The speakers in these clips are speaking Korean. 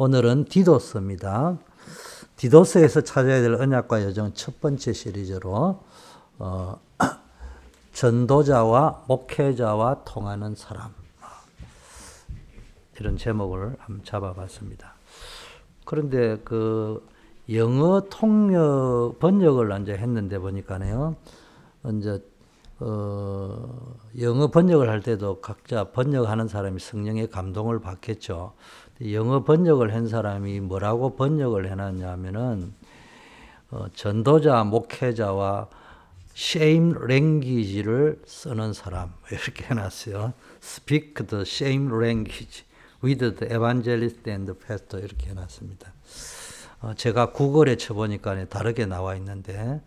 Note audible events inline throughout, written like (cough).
오늘은 디도스입니다. 디도스에서 찾아야 될 언약과 여정 첫 번째 시리즈로 어, (clears throat) 전도자와 목회자와 통하는 사람 이런 제목을 한번 잡아봤습니다. 그런데 그 영어 통역 번역을 이제 했는데 보니까요, 이제 어, 영어 번역을 할 때도 각자 번역하는 사람이 성령의 감동을 받겠죠. 영어 번역을 한 사람이 뭐라고 번역을 해놨냐면은 어, 전도자, 목회자와 shame language를 쓰는 사람 (laughs) 이렇게 해놨어요. Speak the shame language with the evangelist and the pastor 이렇게 해놨습니다. 어, 제가 구글에 쳐보니까 다르게 나와 있는데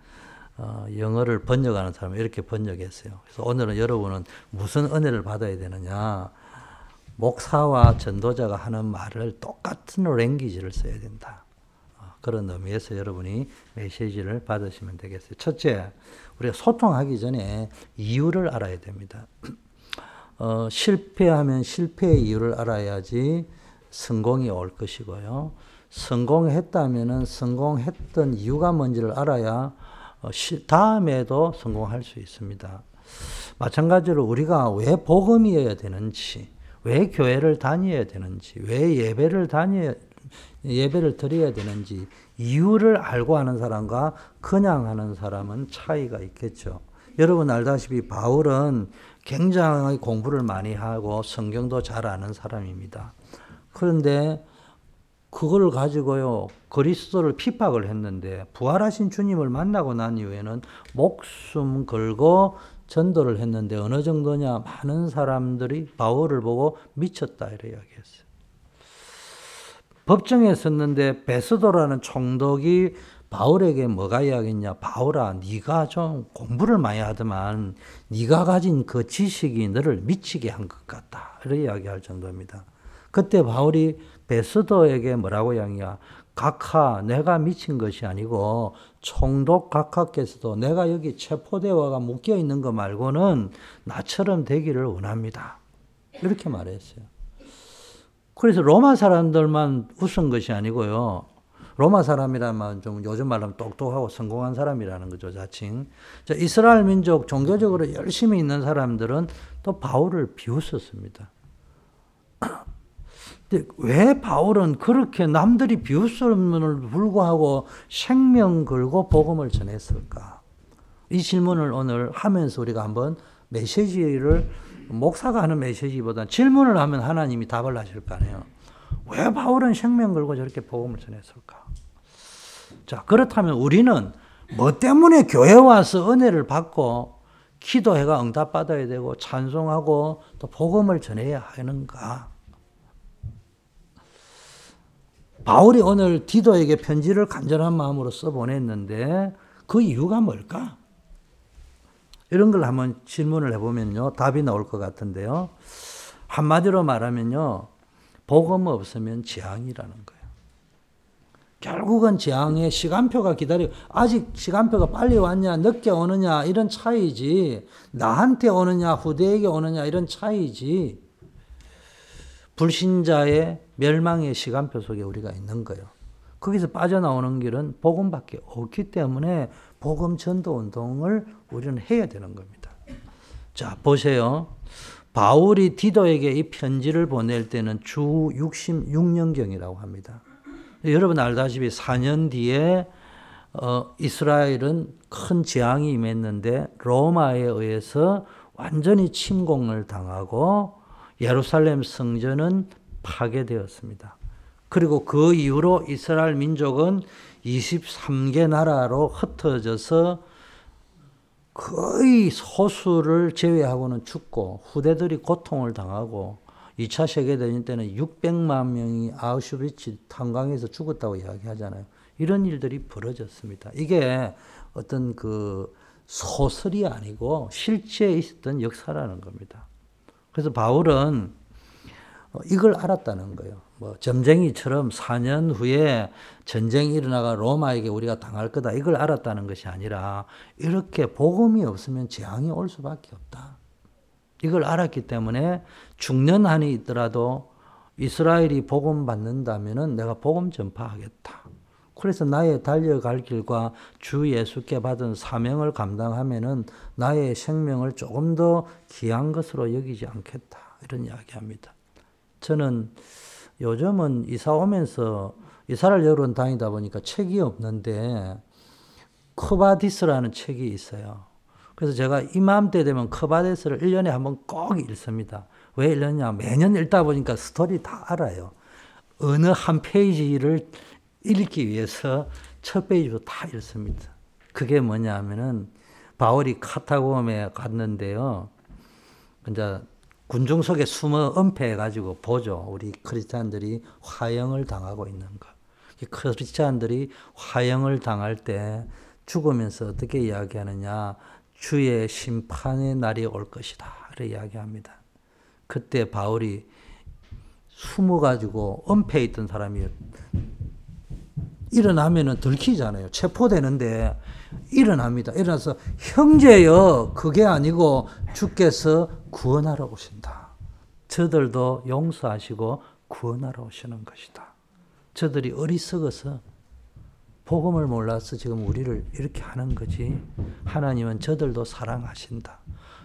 어, 영어를 번역하는 사람은 이렇게 번역했어요. 그래서 오늘은 여러분은 무슨 은혜를 받아야 되느냐? 목사와 전도자가 하는 말을 똑같은 랭귀지를 써야 된다. 어, 그런 의미에서 여러분이 메시지를 받으시면 되겠어요. 첫째, 우리가 소통하기 전에 이유를 알아야 됩니다. (clears throat) 어, 실패하면 실패의 이유를 알아야지 성공이 올 것이고요. 성공했다면 성공했던 이유가 뭔지를 알아야 어, 다음에도 성공할 수 있습니다. 마찬가지로 우리가 왜 복음이어야 되는지, 왜 교회를 다녀야 되는지, 왜 예배를 다녀 예배를 드려야 되는지 이유를 알고 하는 사람과 그냥 하는 사람은 차이가 있겠죠. 여러분 알다시피 바울은 굉장히 공부를 많이 하고 성경도 잘 아는 사람입니다. 그런데 그걸 가지고요 그리스도를 핍박을 했는데 부활하신 주님을 만나고 난 이후에는 목숨 걸고 전도를 했는데 어느 정도냐 많은 사람들이 바울을 보고 미쳤다 이래 이야기했어요. 법정에 섰는데 베스도라는 총독이 바울에게 뭐가 이야기했냐? 바울아, 네가 좀 공부를 많이 하더만 네가 가진 그 지식이 너를 미치게 한 것 같다. 이렇게 이야기할 정도입니다. 그때 바울이 베스도에게 뭐라고 이야기야? 각하, 내가 미친 것이 아니고 총독 각하께서도 내가 여기 체포대와가 묶여 있는 거 말고는 나처럼 되기를 원합니다. 이렇게 말했어요. 그래서 로마 사람들만 웃은 것이 아니고요. 로마 사람이라면 좀 요즘 말하면 똑똑하고 성공한 사람이라는 거죠, 자칭. 자, 이스라엘 민족 종교적으로 열심히 있는 사람들은 또 바울을 비웃었습니다. 왜 바울은 그렇게 남들이 비웃음을 불구하고 생명 걸고 복음을 전했을까? 이 질문을 오늘 하면서 우리가 한번 메시지를 목사가 하는 메시지보다 질문을 하면 하나님이 답을 하실 거 아니에요. 왜 바울은 생명 걸고 저렇게 복음을 전했을까? 자, 그렇다면 우리는 뭐 때문에 교회 와서 은혜를 받고 기도해가 응답받아야 되고 찬송하고 또 복음을 전해야 하는가? 바울이 오늘 디도에게 편지를 간절한 마음으로 써 보냈는데 그 이유가 뭘까? 이런 걸 한번 질문을 해보면요. 답이 나올 것 같은데요. 한마디로 말하면요. 복음 없으면 재앙이라는 거예요. 결국은 재앙의 시간표가 기다려 아직 시간표가 빨리 왔냐 늦게 오느냐 이런 차이지 나한테 오느냐 후대에게 오느냐 이런 차이지 불신자의 멸망의 시간표 속에 우리가 있는 거예요. 거기서 빠져나오는 길은 복음밖에 없기 때문에 복음 전도 운동을 우리는 해야 되는 겁니다. 자, 보세요. 바울이 디도에게 이 편지를 보낼 때는 주 66년경이라고 합니다. 여러분 알다시피 4년 뒤에 어, 이스라엘은 큰 재앙이 임했는데 로마에 의해서 완전히 침공을 당하고 예루살렘 성전은 파괴되었습니다. 그리고 그 이후로 이스라엘 민족은 23개 나라로 흩어져서 거의 소수를 제외하고는 죽고 후대들이 고통을 당하고 2차 세계대전 때는 600만 명이 아우슈비츠 탄광에서 죽었다고 이야기하잖아요. 이런 일들이 벌어졌습니다. 이게 어떤 그 소설이 아니고 실제 있었던 역사라는 겁니다. 그래서 바울은 어, 이걸 알았다는 거예요. 뭐 점쟁이처럼 4년 후에 전쟁이 일어나가 로마에게 우리가 당할 거다 이걸 알았다는 것이 아니라 이렇게 복음이 없으면 재앙이 올 수밖에 없다. 이걸 알았기 때문에 죽는 한이 있더라도 이스라엘이 복음 받는다면은 내가 복음 전파하겠다. 그래서 나의 달려갈 길과 주 예수께 받은 사명을 감당하면은 나의 생명을 조금도 귀한 것으로 여기지 않겠다. 이런 이야기합니다. 저는 요즘은 이사 오면서 이사를 여러 번 다니다 보니까 책이 없는데 쿠오바디스라는 책이 있어요. 그래서 제가 이맘때 되면 쿠오바디스를 1년에 한 번 꼭 읽습니다. 왜 읽느냐? 매년 읽다 보니까 스토리 다 알아요. 어느 한 페이지를 읽기 위해서 첫 페이지부터 다 읽습니다. 그게 뭐냐 하면은 바울이 카타고음에 갔는데요. 이제 군중 속에 숨어 은폐해가지고 보죠. 우리 크리스찬들이 화형을 당하고 있는 거. 크리스찬들이 화형을 당할 때 죽으면서 어떻게 이야기하느냐. 주의 심판의 날이 올 것이다. 이렇게 이야기합니다. 그때 바울이 숨어가지고 은폐해 있던 사람이 일어나면은 들키잖아요. 체포되는데 일어납니다. 일어나서 형제여 그게 아니고 주께서 구원하러 오신다. 저들도 용서하시고 구원하러 오시는 것이다. 저들이 어리석어서 복음을 몰라서 지금 우리를 이렇게 하는 거지. 하나님은 저들도 사랑하신다.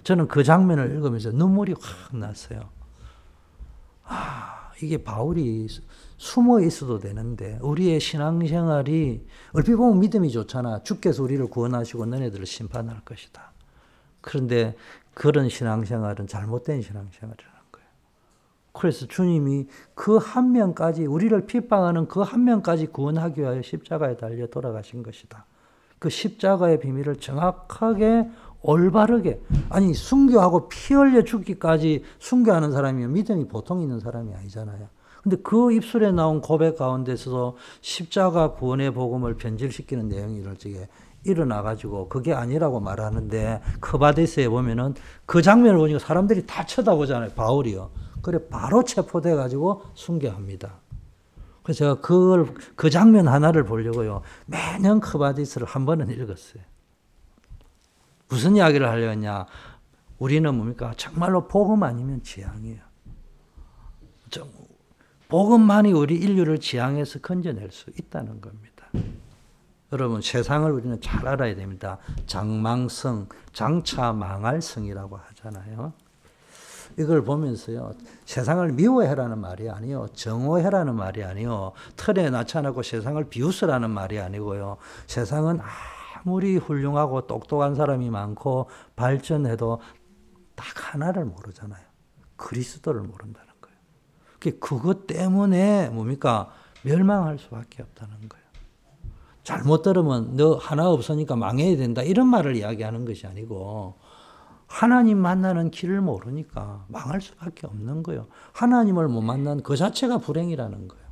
저는 그 장면을 읽으면서 눈물이 확 났어요. 아, 이게 바울이 숨어 있어도 되는데 우리의 신앙생활이 얼핏 보면 믿음이 좋잖아. 주께서 우리를 구원하시고 너네들을 심판할 것이다. 그런데 그런 신앙생활은 잘못된 신앙생활이라는 거예요. 그래서 주님이 그 한 명까지 우리를 핍박하는 그 한 명까지 구원하기 위하여 십자가에 달려 돌아가신 것이다. 그 십자가의 비밀을 정확하게 올바르게 아니 순교하고 피 흘려 죽기까지 순교하는 사람이면 믿음이 보통 있는 사람이 아니잖아요. 근데 그 입술에 나온 고백 가운데서도 십자가 구원의 복음을 변질시키는 내용이 일찍에 일어나 가지고 그게 아니라고 말하는데 크바데스에 보면은 그 장면을 보니까 사람들이 다 쳐다보잖아요. 바울이요. 그래 바로 체포돼 가지고 순교합니다. 그래서 제가 그걸 그 장면 하나를 보려고요. 매년 쿠오바디스를 한 번은 읽었어요. 무슨 이야기를 하려냐? 우리는 뭡니까? 정말로 복음 아니면 지옥이에요. 복음만이 우리 인류를 지옥에서 건져낼 수 있다는 겁니다. 여러분 세상을 우리는 잘 알아야 됩니다. 장망성, 장차 망할 성이라고 하잖아요. 이걸 보면서요. 세상을 미워해라는 말이 아니요. 정오해라는 말이 아니요. 틀에 나타나고 세상을 비웃으라는 말이 아니고요. 세상은 아무리 훌륭하고 똑똑한 사람이 많고 발전해도 딱 하나를 모르잖아요. 그리스도를 모른다. 그것 때문에 뭡니까? 멸망할 수밖에 없다는 거예요. 잘못 들으면 너 하나 없으니까 망해야 된다. 이런 말을 이야기하는 것이 아니고 하나님 만나는 길을 모르니까 망할 수밖에 없는 거예요. 하나님을 못 만난 그 자체가 불행이라는 거예요.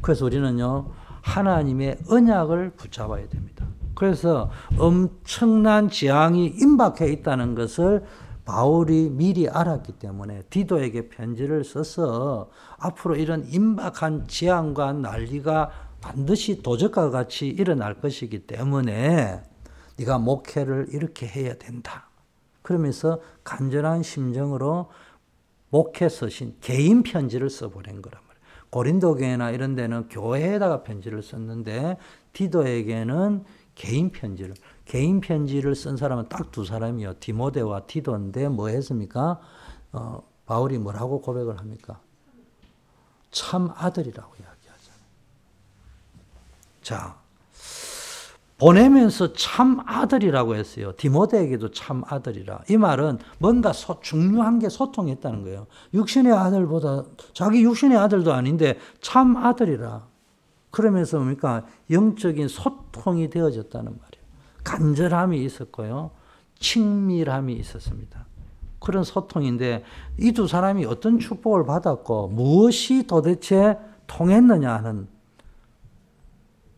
그래서 우리는요, 하나님의 언약을 붙잡아야 됩니다. 그래서 엄청난 재앙이 임박해 있다는 것을 바울이 미리 알았기 때문에 디도에게 편지를 써서 앞으로 이런 임박한 재앙과 난리가 반드시 도적과 같이 일어날 것이기 때문에 네가 목회를 이렇게 해야 된다. 그러면서 간절한 심정으로 목회 서신 개인 편지를 써보낸 거란 말이에요. 고린도 교회나 이런 데는 교회에다가 편지를 썼는데 디도에게는 개인 편지를 개인 편지를 쓴 사람은 딱 두 사람이요. 디모데와 티도인데 뭐 했습니까? 어, 바울이 뭐라고 고백을 합니까? 참 아들이라고 이야기하잖아요. 자, 보내면서 참 아들이라고 했어요. 디모데에게도 참 아들이라. 이 말은 뭔가 소, 중요한 게 소통했다는 거예요. 육신의 아들보다 자기 육신의 아들도 아닌데 참 아들이라. 그러면서 뭡니까? 영적인 소통이 되어졌다는 말이에요. 간절함이 있었고요. 친밀함이 있었습니다. 그런 소통인데 이 두 사람이 어떤 축복을 받았고 무엇이 도대체 통했느냐 하는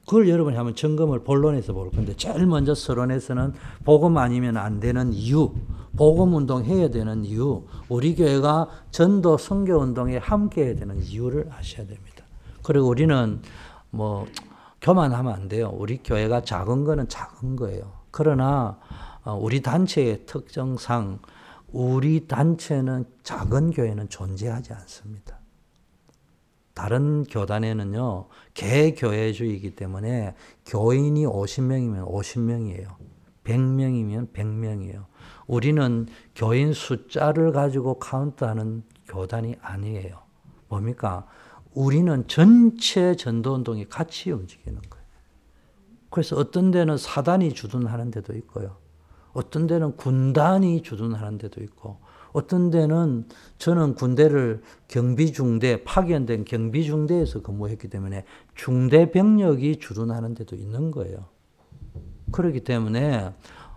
그걸 여러분이 한번 점검을 본론에서 볼 건데 제일 먼저 서론에서는 복음 아니면 안 되는 이유, 복음 운동 해야 되는 이유, 우리 교회가 전도 선교 운동에 함께 해야 되는 이유를 아셔야 됩니다. 그리고 우리는 뭐 교만하면 안 돼요. 우리 교회가 작은 거는 작은 거예요. 그러나 어, 우리 단체의 특성상 우리 단체는 작은 교회는 존재하지 않습니다. 다른 교단에는요, 개교회주의이기 때문에 교인이 50명이면 50명이에요. 100명이면 100명이에요. 우리는 교인 숫자를 가지고 카운트하는 교단이 아니에요. 뭡니까? 우리는 전체 전도운동이 같이 움직이는 거예요. 그래서 어떤 데는 사단이 주둔하는 데도 있고요. 어떤 데는 군단이 주둔하는 데도 있고, 어떤 데는 저는 군대를 경비중대, 파견된 경비중대에서 근무했기 때문에 중대 병력이 주둔하는 데도 있는 거예요. 그렇기 때문에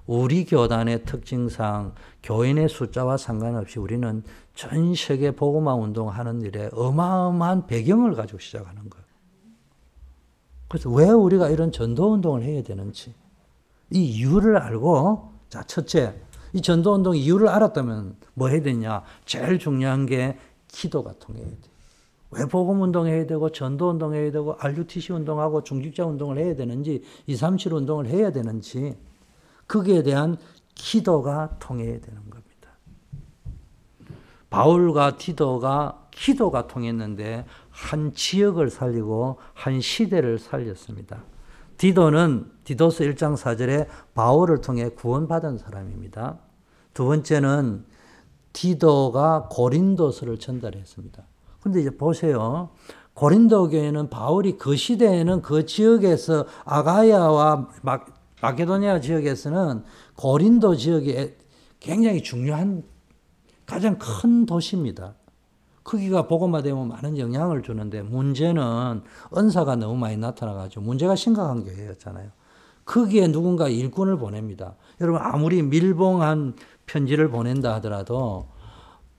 우리 교단의 특징상 교인의 숫자와 상관없이 우리는 전 세계 복음화 운동하는 일에 어마어마한 배경을 가지고 시작하는 거예요. 그래서 왜 우리가 이런 전도 운동을 해야 되는지 이 이유를 알고 자 첫째 이 전도 운동 이유를 알았다면 뭐 해야 되냐? 제일 중요한 게 기도가 통해야 돼. 왜 복음 운동해야 되고 전도 운동해야 되고 RUTC 운동하고 중직자 운동을 해야 되는지 237 운동을 해야 되는지 거기에 대한 기도가 통해야 되는 겁니다. 바울과 디도가 기도가 통했는데 한 지역을 살리고 한 시대를 살렸습니다. 디도는 디도스 1장 4절에 바울을 통해 구원받은 사람입니다. 두 번째는 디도가 고린도서를 전달했습니다. 근데 이제 보세요. 고린도 교회는 바울이 그 시대에는 그 지역에서 아가야와 막 마케도니아 지역에서는 고린도 지역이 굉장히 중요한 가장 큰 도시입니다. 크기가 복음화되면 많은 영향을 주는데 문제는 은사가 너무 많이 나타나가지고 문제가 심각한 교회였잖아요. 거기에 누군가 일꾼을 보냅니다. 여러분 아무리 밀봉한 편지를 보낸다 하더라도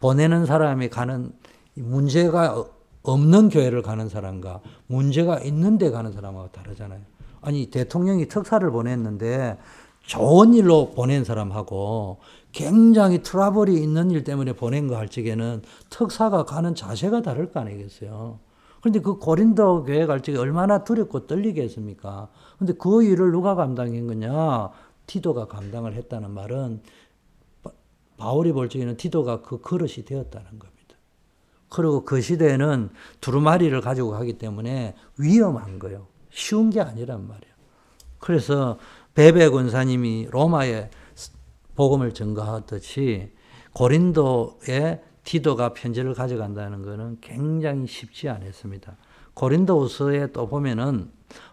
보내는 사람이 가는 문제가 없는 교회를 가는 사람과 문제가 있는 데 가는 사람하고 다르잖아요. 아니 대통령이 특사를 보냈는데 좋은 일로 보낸 사람하고 굉장히 트러블이 있는 일 때문에 보낸 거 할 적에는 특사가 가는 자세가 다를 거 아니겠어요. 그런데 그 고린도 교회 갈 적에 얼마나 두렵고 떨리겠습니까? 근데 그 일을 누가 감당한 거냐? 티도가 감당을 했다는 말은 바울이 볼 적에는 티도가 그 그릇이 되었다는 겁니다. 그리고 그 시대에는 두루마리를 가지고 가기 때문에 위험한 거예요. 쉬운 게 아니란 말이에요. 그래서 베베 권사님이 로마에 복음을 증거하듯이 고린도에 디도가 편지를 가져간다는 것은 굉장히 쉽지 않았습니다. 고린도후서에 또 보면은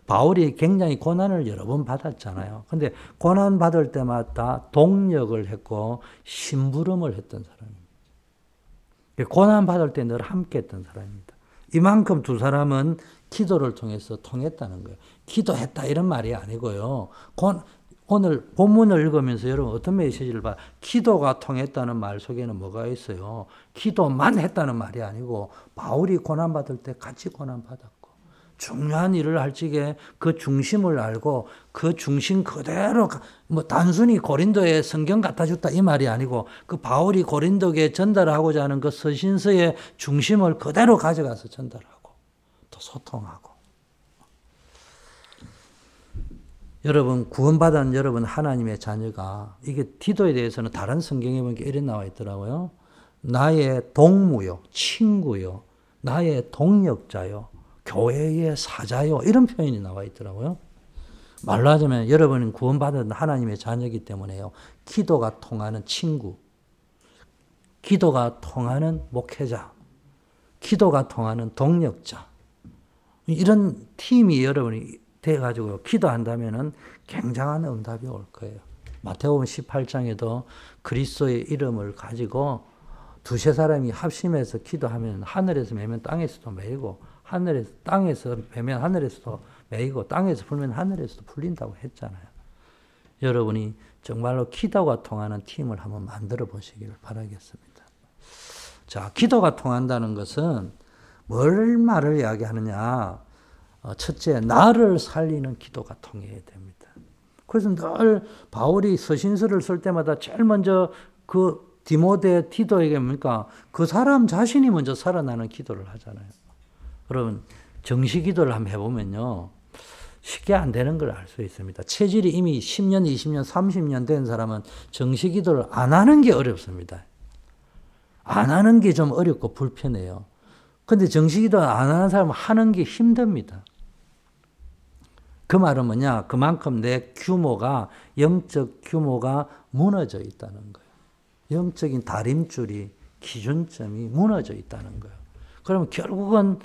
바울이 굉장히 고난을 여러 번 받았잖아요. 근데 고난 받을 때마다 동력을 했고 심부름을 했던 사람입니다. 고난 받을 때 늘 함께 했던 사람입니다. 이만큼 두 사람은 기도를 통해서 통했다는 거예요. 기도했다 이런 말이 아니고요. 오늘 본문을 읽으면서 여러분 어떤 메시지를 봐? 기도가 통했다는 말 속에는 뭐가 있어요? 기도만 했다는 말이 아니고 바울이 고난 받을 때 같이 고난 받았고 중요한 일을 할 적에 그 중심을 알고 그 중심 그대로 뭐 단순히 고린도에 성경 갖다 줬다 이 말이 아니고 그 바울이 고린도에 전달하고자 하는 그 서신서의 중심을 그대로 가져가서 전달하고 또 소통하고. 여러분 구원받은 여러분 하나님의 자녀가 이게 디도에 대해서는 다른 성경에 보니까 이런 나와 있더라고요. 나의 동무요, 친구요, 나의 동력자요, 교회의 사자요 이런 표현이 나와 있더라고요. 말로 하자면 여러분은 구원받은 하나님의 자녀이기 때문에요. 기도가 통하는 친구, 기도가 통하는 목회자, 기도가 통하는 동력자, 이런 팀이 여러분이 돼가지고 기도한다면은 굉장한 응답이 올 거예요. 마태복음 18장에도 그리스도의 이름을 가지고 두세 사람이 합심해서 기도하면 하늘에서 매면 땅에서도 매이고 하늘에서 땅에서 매면 하늘에서도 매이고 땅에서 풀면 하늘에서도 풀린다고 했잖아요. 여러분이 정말로 기도가 통하는 팀을 한번 만들어 보시기를 바라겠습니다. 자, 기도가 통한다는 것은 뭘 말을 이야기하느냐? 어, 첫째, 나를 살리는 기도가 통해야 됩니다. 그래서 늘 바울이 서신서를 쓸 때마다 제일 먼저 그 디모데 티도에게 뭡니까? 그 사람 자신이 먼저 살아나는 기도를 하잖아요. 여러분, 정시 기도를 한번 해보면요. 쉽게 안 되는 걸 알 수 있습니다. 체질이 이미 10년, 20년, 30년 된 사람은 정시 기도를 안 하는 게 어렵습니다. 안 하는 게 좀 어렵고 불편해요. 근데 정식기도 안 하는 사람은 하는 게 힘듭니다. 그 말은 뭐냐? 그만큼 내 규모가, 영적 규모가 무너져 있다는 거예요. 영적인 다림줄이, 기준점이 무너져 있다는 거예요. 그러면 결국은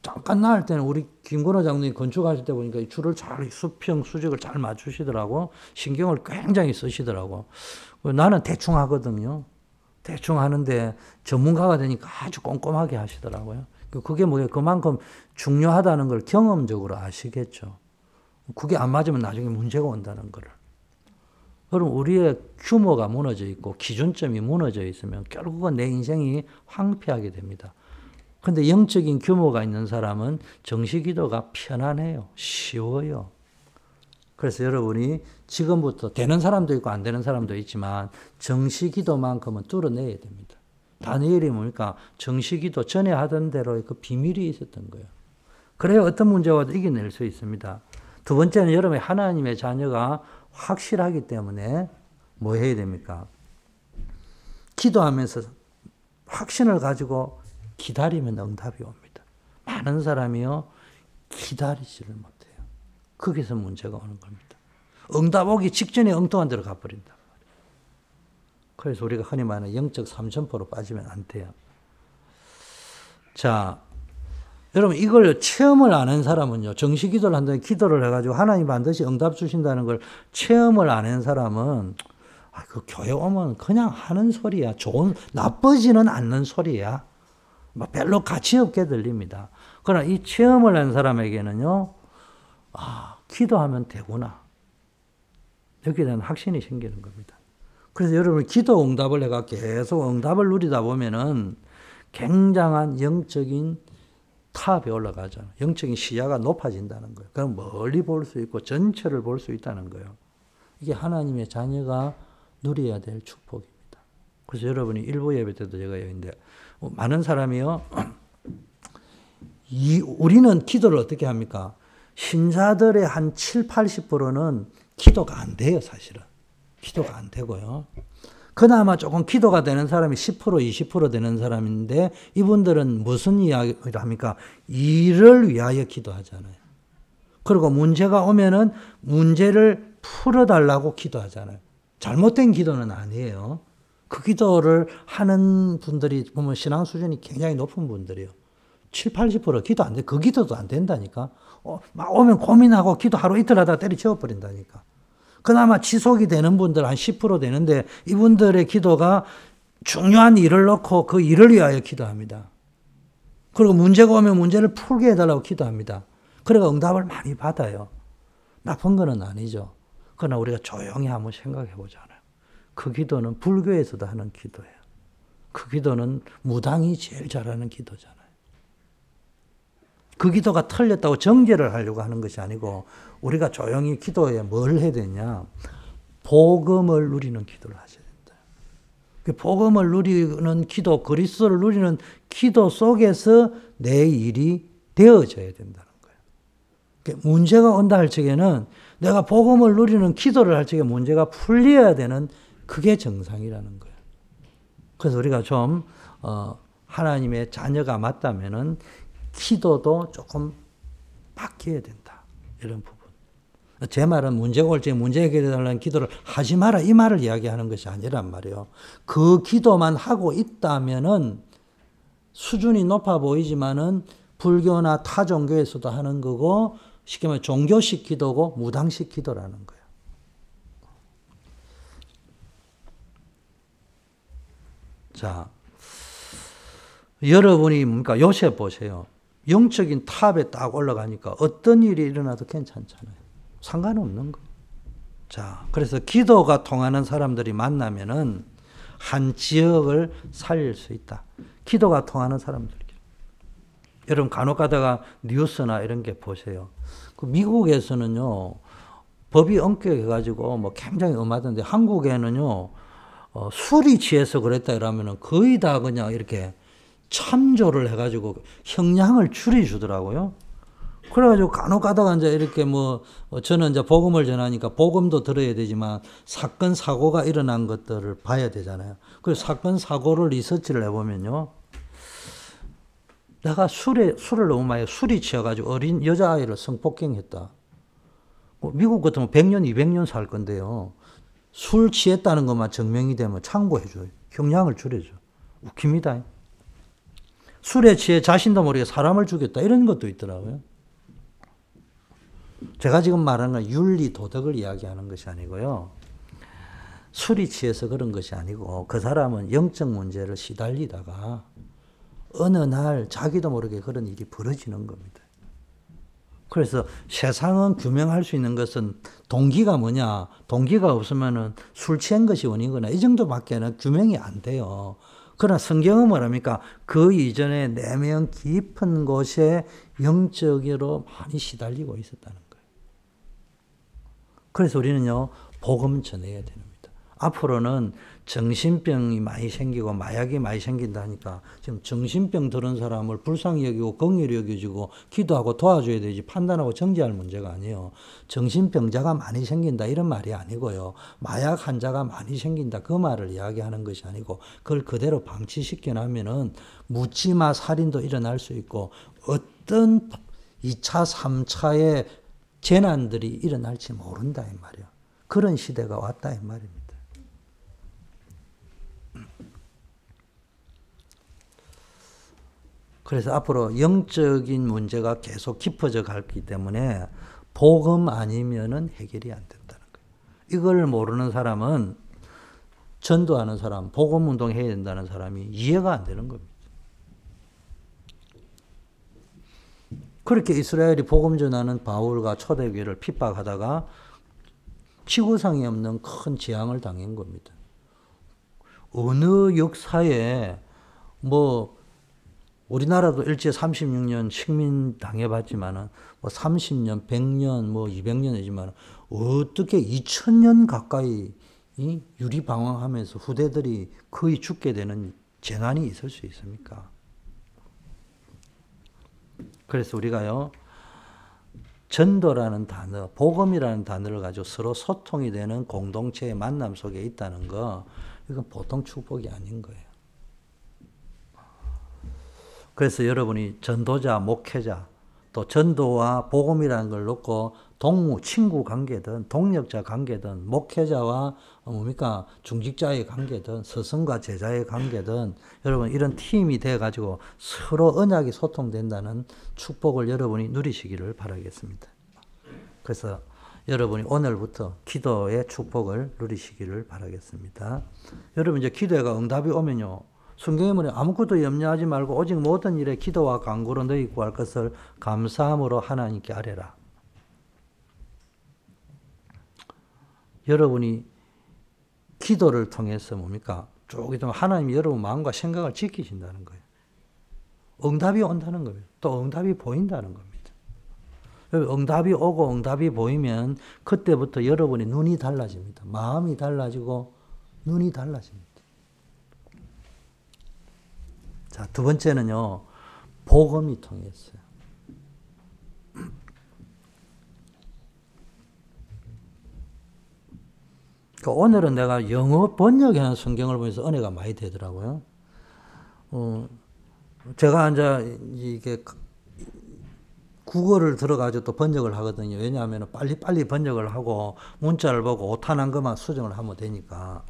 잠깐 나갈 때는 우리 김건호 장로님 건축하실 때 보니까 이 줄을 잘 수평 수직을 잘 맞추시더라고 신경을 굉장히 쓰시더라고 나는 대충 하거든요 대충 하는데 전문가가 되니까 아주 꼼꼼하게 하시더라고요 그게 뭐예요 그만큼 중요하다는 걸 경험적으로 아시겠죠 그게 안 맞으면 나중에 문제가 온다는 거를 그럼 우리의 규모가 무너져 있고 기준점이 무너져 있으면 결국은 내 인생이 황폐하게 됩니다. 근데 영적인 규모가 있는 사람은 정시 기도가 편안해요. 쉬워요. 그래서 여러분이 지금부터 되는 사람도 있고 안 되는 사람도 있지만 정시 기도만큼은 뚫어내야 됩니다. 다니엘이 뭡니까? 정시 기도 전에 하던 대로 그 비밀이 있었던 거예요. 그래야 어떤 문제와 이겨낼 수 있습니다. 두 번째는 여러분이 하나님의 자녀가 확실하기 때문에 뭐 해야 됩니까? 기도하면서 확신을 가지고 기다리면 응답이 옵니다. 많은 사람이요, 기다리지를 못해요. 거기서 문제가 오는 겁니다. 응답 오기 직전에 엉뚱한 데로 가버린다. 그래서 우리가 흔히 말하는 영적 삼천포로 빠지면 안 돼요. 자, 여러분 이걸 체험을 안 한 사람은요. 정식 기도를 한다면 기도를 해가지고 하나님 반드시 응답 주신다는 걸 체험을 안 한 사람은 아, 그 교회 오면 그냥 하는 소리야. 좋은 나쁘지는 않는 소리야. 뭐 별로 가치 없게 들립니다. 그러나 이 체험을 한 사람에게는요, 아, 기도하면 되구나. 여기에 대한 확신이 생기는 겁니다. 그래서 여러분 기도 응답을 해가 계속 응답을 누리다 보면은 굉장한 영적인 탑에 올라가잖아요. 영적인 시야가 높아진다는 거예요. 그럼 멀리 볼 수 있고 전체를 볼 수 있다는 거예요. 이게 하나님의 자녀가 누려야 될 축복입니다. 그래서 여러분이 일부 예배 때도 제가 여기인데 뭐 많은 사람이요. (clears throat) 이 우리는 기도를 어떻게 합니까? 신자들의 한 7, 80%는 기도가 안 돼요, 사실은. 기도가 안 되고요. 그나마 조금 기도가 되는 사람이 10% 20% 되는 사람인데 이분들은 무슨 이야기를 합니까? 일을 위하여 기도하잖아요. 그리고 문제가 오면은 문제를 풀어달라고 기도하잖아요. 잘못된 기도는 아니에요. 그 기도를 하는 분들이 보면 신앙 수준이 굉장히 높은 분들이요. 7, 80% 기도 안 돼. 그 기도도 안 된다니까. 어, 막 오면 고민하고 기도 하루 이틀 하다 때려치워 버린다니까. 그나마 지속이 되는 분들 한 10% 되는데 이분들의 기도가 중요한 일을 놓고 그 일을 위하여 기도합니다. 그리고 문제가 오면 문제를 풀게 해달라고 기도합니다. 그래가 응답을 많이 받아요. 나쁜 거는 아니죠. 그러나 우리가 조용히 한번 생각해 보잖아요. 그 기도는 불교에서도 하는 기도예요. 그 기도는 무당이 제일 잘하는 기도잖아요. 그 기도가 틀렸다고 정죄를 하려고 하는 것이 아니고 우리가 조용히 기도에 뭘 해야 되냐? 복음을 누리는 기도를 하셔야 된다. 그 복음을 누리는 기도, 그리스도를 누리는 기도 속에서 내 일이 되어져야 된다는 거예요. 문제가 온다 할 적에는 내가 복음을 누리는 기도를 할 적에 문제가 풀려야 되는 그게 정상이라는 거예요. 그래서 우리가 좀 어, 하나님의 자녀가 맞다면은 기도도 조금 바뀌어야 된다. 이런 부분. 제 말은 문제가 올 적에 문제 해결해달라는 기도를 하지 마라 이 말을 이야기하는 것이 아니란 말이에요. 그 기도만 하고 있다면은 수준이 높아 보이지만은 불교나 타 종교에서도 하는 거고 쉽게 말해 종교식 기도고 무당식 기도라는 거예요. 자, 여러분이 뭡니까? 요셉 보세요. 영적인 탑에 딱 올라가니까 어떤 일이 일어나도 괜찮잖아요. 상관없는 거. 자, 그래서 기도가 통하는 사람들이 만나면은 한 지역을 살릴 수 있다. 기도가 통하는 사람들. 여러분 간혹 가다가 뉴스나 이런 게 보세요. 그 미국에서는요 법이 엄격해가지고 뭐 굉장히 엄하던데 한국에는요 어, 술이 취해서 그랬다 이러면은 거의 다 그냥 이렇게 참조를 해가지고 형량을 줄여주더라고요. 그래가지고 간혹 가다가 이제 이렇게 뭐 어, 저는 이제 복음을 전하니까 복음도 들어야 되지만 사건 사고가 일어난 것들을 봐야 되잖아요. 그래서 사건 사고를 리서치를 해보면요. 내가 술에, 술을 너무 많이, 술이 취해가지고 어린 여자아이를 성폭행했다. 뭐 미국 같으면 100년, 200년 살 건데요. 술 취했다는 것만 증명이 되면 창고해줘요. 형량을 줄여줘. 웃깁니다. 술에 취해 자신도 모르게 사람을 죽였다. 이런 것도 있더라고요. 제가 지금 말하는 건 윤리, 도덕을 이야기하는 것이 아니고요. 술이 취해서 그런 것이 아니고 그 사람은 영적 문제를 시달리다가 어느 날 자기도 모르게 그런 일이 벌어지는 겁니다. 그래서 세상은 규명할 수 있는 것은 동기가 뭐냐? 동기가 없으면은 술 취한 것이 원인이거나 이 정도밖에는 규명이 안 돼요. 그러나 성경은 뭐랍니까? 그 이전에 내면 깊은 곳에 영적으로 많이 시달리고 있었다는 거예요. 그래서 우리는요, 복음 전해야 겁니다. 앞으로는 정신병이 많이 생기고 마약이 많이 생긴다니까 지금 정신병 들은 사람을 불쌍히 여기고 긍휼히 여겨주고 기도하고 도와줘야 되지 판단하고 정지할 문제가 아니에요. 정신병자가 많이 생긴다 이런 말이 아니고요. 마약 환자가 많이 생긴다 그 말을 이야기하는 것이 아니고 그걸 그대로 방치시켜 놔면은 묻지마 살인도 일어날 수 있고 어떤 2차, 3차의 재난들이 일어날지 모른다 이 말이야. 그런 시대가 왔다 이 말입니다. 그래서 앞으로 영적인 문제가 계속 깊어져 갔기 때문에 복음 아니면은 해결이 안 된다는 거예요. 이걸 모르는 사람은 전도하는 사람, 복음 운동 해야 된다는 사람이 이해가 안 되는 겁니다. 그렇게 이스라엘이 복음 전하는 바울과 초대교회를 핍박하다가 지구상에 없는 큰 재앙을 당한 겁니다. 어느 역사에 뭐 우리나라도 일제 36년 식민 당해봤지만은 뭐 30년, 100년, 뭐 200년이지만 어떻게 2000년 가까이 이 유리 방황하면서 후대들이 거의 죽게 되는 재난이 있을 수 있습니까? 그래서 우리가요, 전도라는 단어, 복음이라는 단어를 가지고 서로 소통이 되는 공동체의 만남 속에 있다는 거, 이건 보통 축복이 아닌 거예요. 그래서 여러분이 전도자, 목회자, 또 전도와 복음이라는 걸 놓고 동무, 친구 관계든 동력자 관계든 목회자와 뭡니까 중직자의 관계든 스승과 제자의 관계든 여러분 이런 팀이 돼 가지고 서로 언약이 소통된다는 축복을 여러분이 누리시기를 바라겠습니다. 그래서 여러분이 오늘부터 기도의 축복을 누리시기를 바라겠습니다. 여러분 이제 기도가 응답이 오면요. 성경에 뭐냐 아무것도 염려하지 말고 오직 모든 일에 기도와 간구로 너희 구할 것을 감사함으로 하나님께 아뢰라. 여러분이 기도를 통해서 뭡니까? 쭉 있으면 하나님이 여러분 마음과 생각을 지키신다는 거예요. 응답이 온다는 겁니다. 또 응답이 보인다는 겁니다. 응답이 오고 응답이 보이면 그때부터 여러분의 눈이 달라집니다. 마음이 달라지고 눈이 달라집니다. 자, 두 번째는요, 복음이 통했어요. 그 오늘은 내가 영어 번역하는 성경을 보면서 은혜가 많이 되더라고요. 어, 제가 이제 이게 국어를 들어가지고 또 번역을 하거든요. 왜냐하면 빨리빨리 번역을 하고 문자를 보고 오타난 것만 수정을 하면 되니까.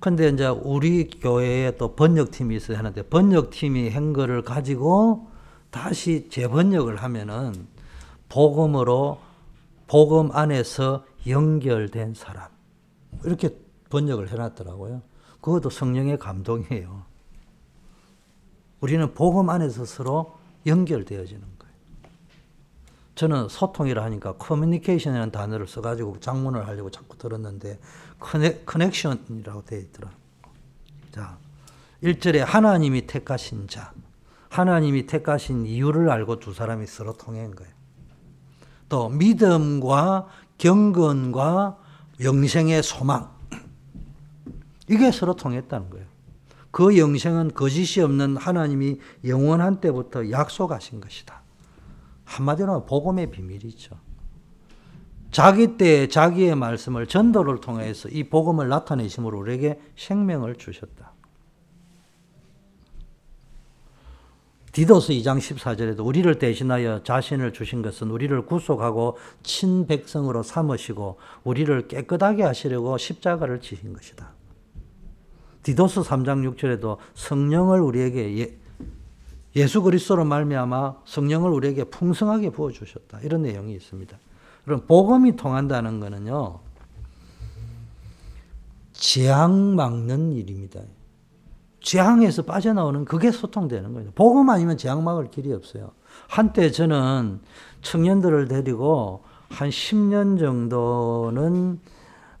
근데 이제 우리 교회에 또 번역팀이 있어야 하는데 번역팀이 한 거를 가지고 다시 재번역을 하면은 복음으로 복음 안에서 연결된 사람 이렇게 번역을 해놨더라고요. 그것도 성령의 감동이에요. 우리는 복음 안에서 서로 연결되어지는 거예요. 저는 소통이라 하니까 커뮤니케이션이라는 단어를 써가지고 장문을 하려고 자꾸 들었는데 커넥, 커넥션이라고 되어 있더라. 자, 1절에 하나님이 택하신 자. 하나님이 택하신 이유를 알고 두 사람이 서로 통한 거예요. 또 믿음과 경건과 영생의 소망. 이게 서로 통했다는 거예요. 그 영생은 거짓이 없는 하나님이 영원한 때부터 약속하신 것이다. 한마디로 복음의 비밀이죠. 자기 때 자기의 말씀을 전도를 통해서 이 복음을 나타내심으로 우리에게 생명을 주셨다. 디도스 2장 14절에도 우리를 대신하여 자신을 주신 것은 우리를 구속하고 친백성으로 삼으시고 우리를 깨끗하게 하시려고 십자가를 지신 것이다. 디도스 3장 6절에도 성령을 우리에게 예, 예수 그리스도로 말미암아 성령을 우리에게 풍성하게 부어 주셨다. 이런 내용이 있습니다. 그럼 복음이 통한다는 것은요. 재앙 막는 일입니다. 재앙에서 빠져나오는 그게 소통되는 거예요. 복음 아니면 재앙 막을 길이 없어요. 한때 저는 청년들을 데리고 한 10년 정도는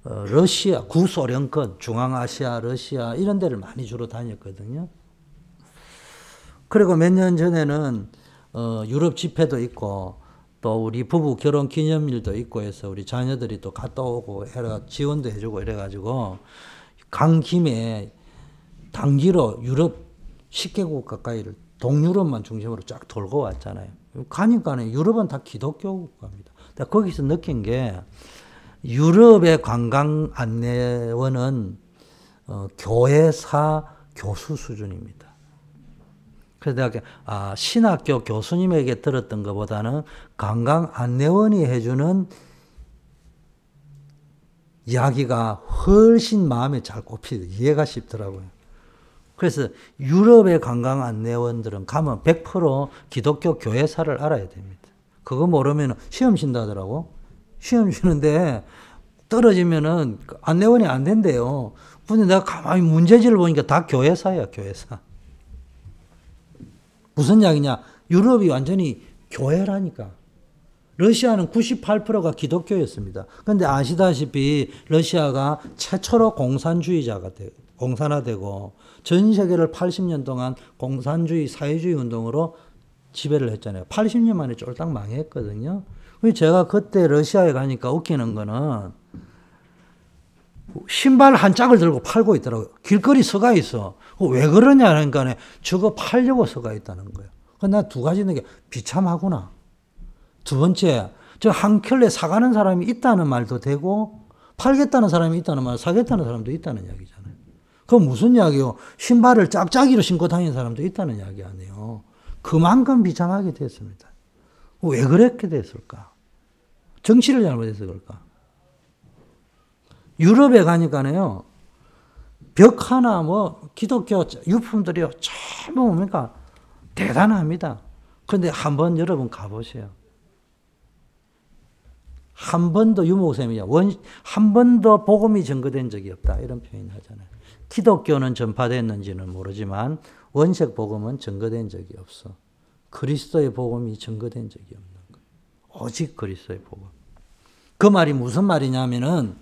어, 러시아, 구소련권, 중앙아시아, 러시아 이런 데를 많이 주로 다녔거든요. 그리고 몇 년 전에는 어, 유럽 집회도 있고 또 우리 부부 결혼 기념일도 있고 해서 우리 자녀들이 또 갔다 오고 해라 지원도 해주고 이래가지고 간 김에 단기로 유럽 10개국 가까이를 동유럽만 중심으로 쫙 돌고 왔잖아요. 가니까는 유럽은 다 기독교 국가입니다. 거기서 느낀 게 유럽의 관광 안내원은 어, 교회사 교수 수준입니다. 그래서 내가 아, 신학교 교수님에게 들었던 것보다는 관광 안내원이 해주는 이야기가 훨씬 마음에 잘 꼽히고 이해가 쉽더라고요. 그래서 유럽의 관광 안내원들은 가면 100% 기독교 교회사를 알아야 됩니다. 그거 모르면 시험 신다 하더라고. 시험 쉬는데 떨어지면은 안내원이 안 된대요. 근데 내가 가만히 문제지를 보니까 다 교회사야, 교회사. 무슨 이야기냐? 유럽이 완전히 교회라니까. 러시아는 98%가 기독교였습니다. 그런데 아시다시피 러시아가 최초로 공산주의자가 되, 공산화되고 전 세계를 80년 동안 공산주의, 사회주의 운동으로 지배를 했잖아요. 80년 만에 쫄딱 망했거든요. 제가 그때 러시아에 가니까 웃기는 거는 신발 한 짝을 들고 팔고 있더라고요. 길거리 서가 있어. 왜 그러냐 하니까 저거 팔려고 서가 있다는 거예요. 나두 가지 있는 게 비참하구나. 두 번째, 저 한 켤레 사가는 사람이 있다는 말도 되고 팔겠다는 사람이 있다는 말, 사겠다는 사람도 있다는 이야기잖아요. 그건 무슨 이야기요? 신발을 짝짝이로 신고 다니는 사람도 있다는 이야기 아니에요. 그만큼 비참하게 됐습니다. 왜 그렇게 됐을까? 정치를 잘못해서 그럴까? 유럽에 가니까요, 벽 하나 뭐 기독교 유품들이 전부 뭡니까? 대단합니다. 그런데 한번 여러분 가보세요. 한 번도 유목쌤이야. 원, 한 번도 복음이 증거된 적이 없다. 이런 표현 하잖아요. 기독교는 전파됐는지는 모르지만 원색 복음은 증거된 적이 없어. 그리스도의 복음이 증거된 적이 없는 거예요. 오직 그리스도의 복음. 그 말이 무슨 말이냐면은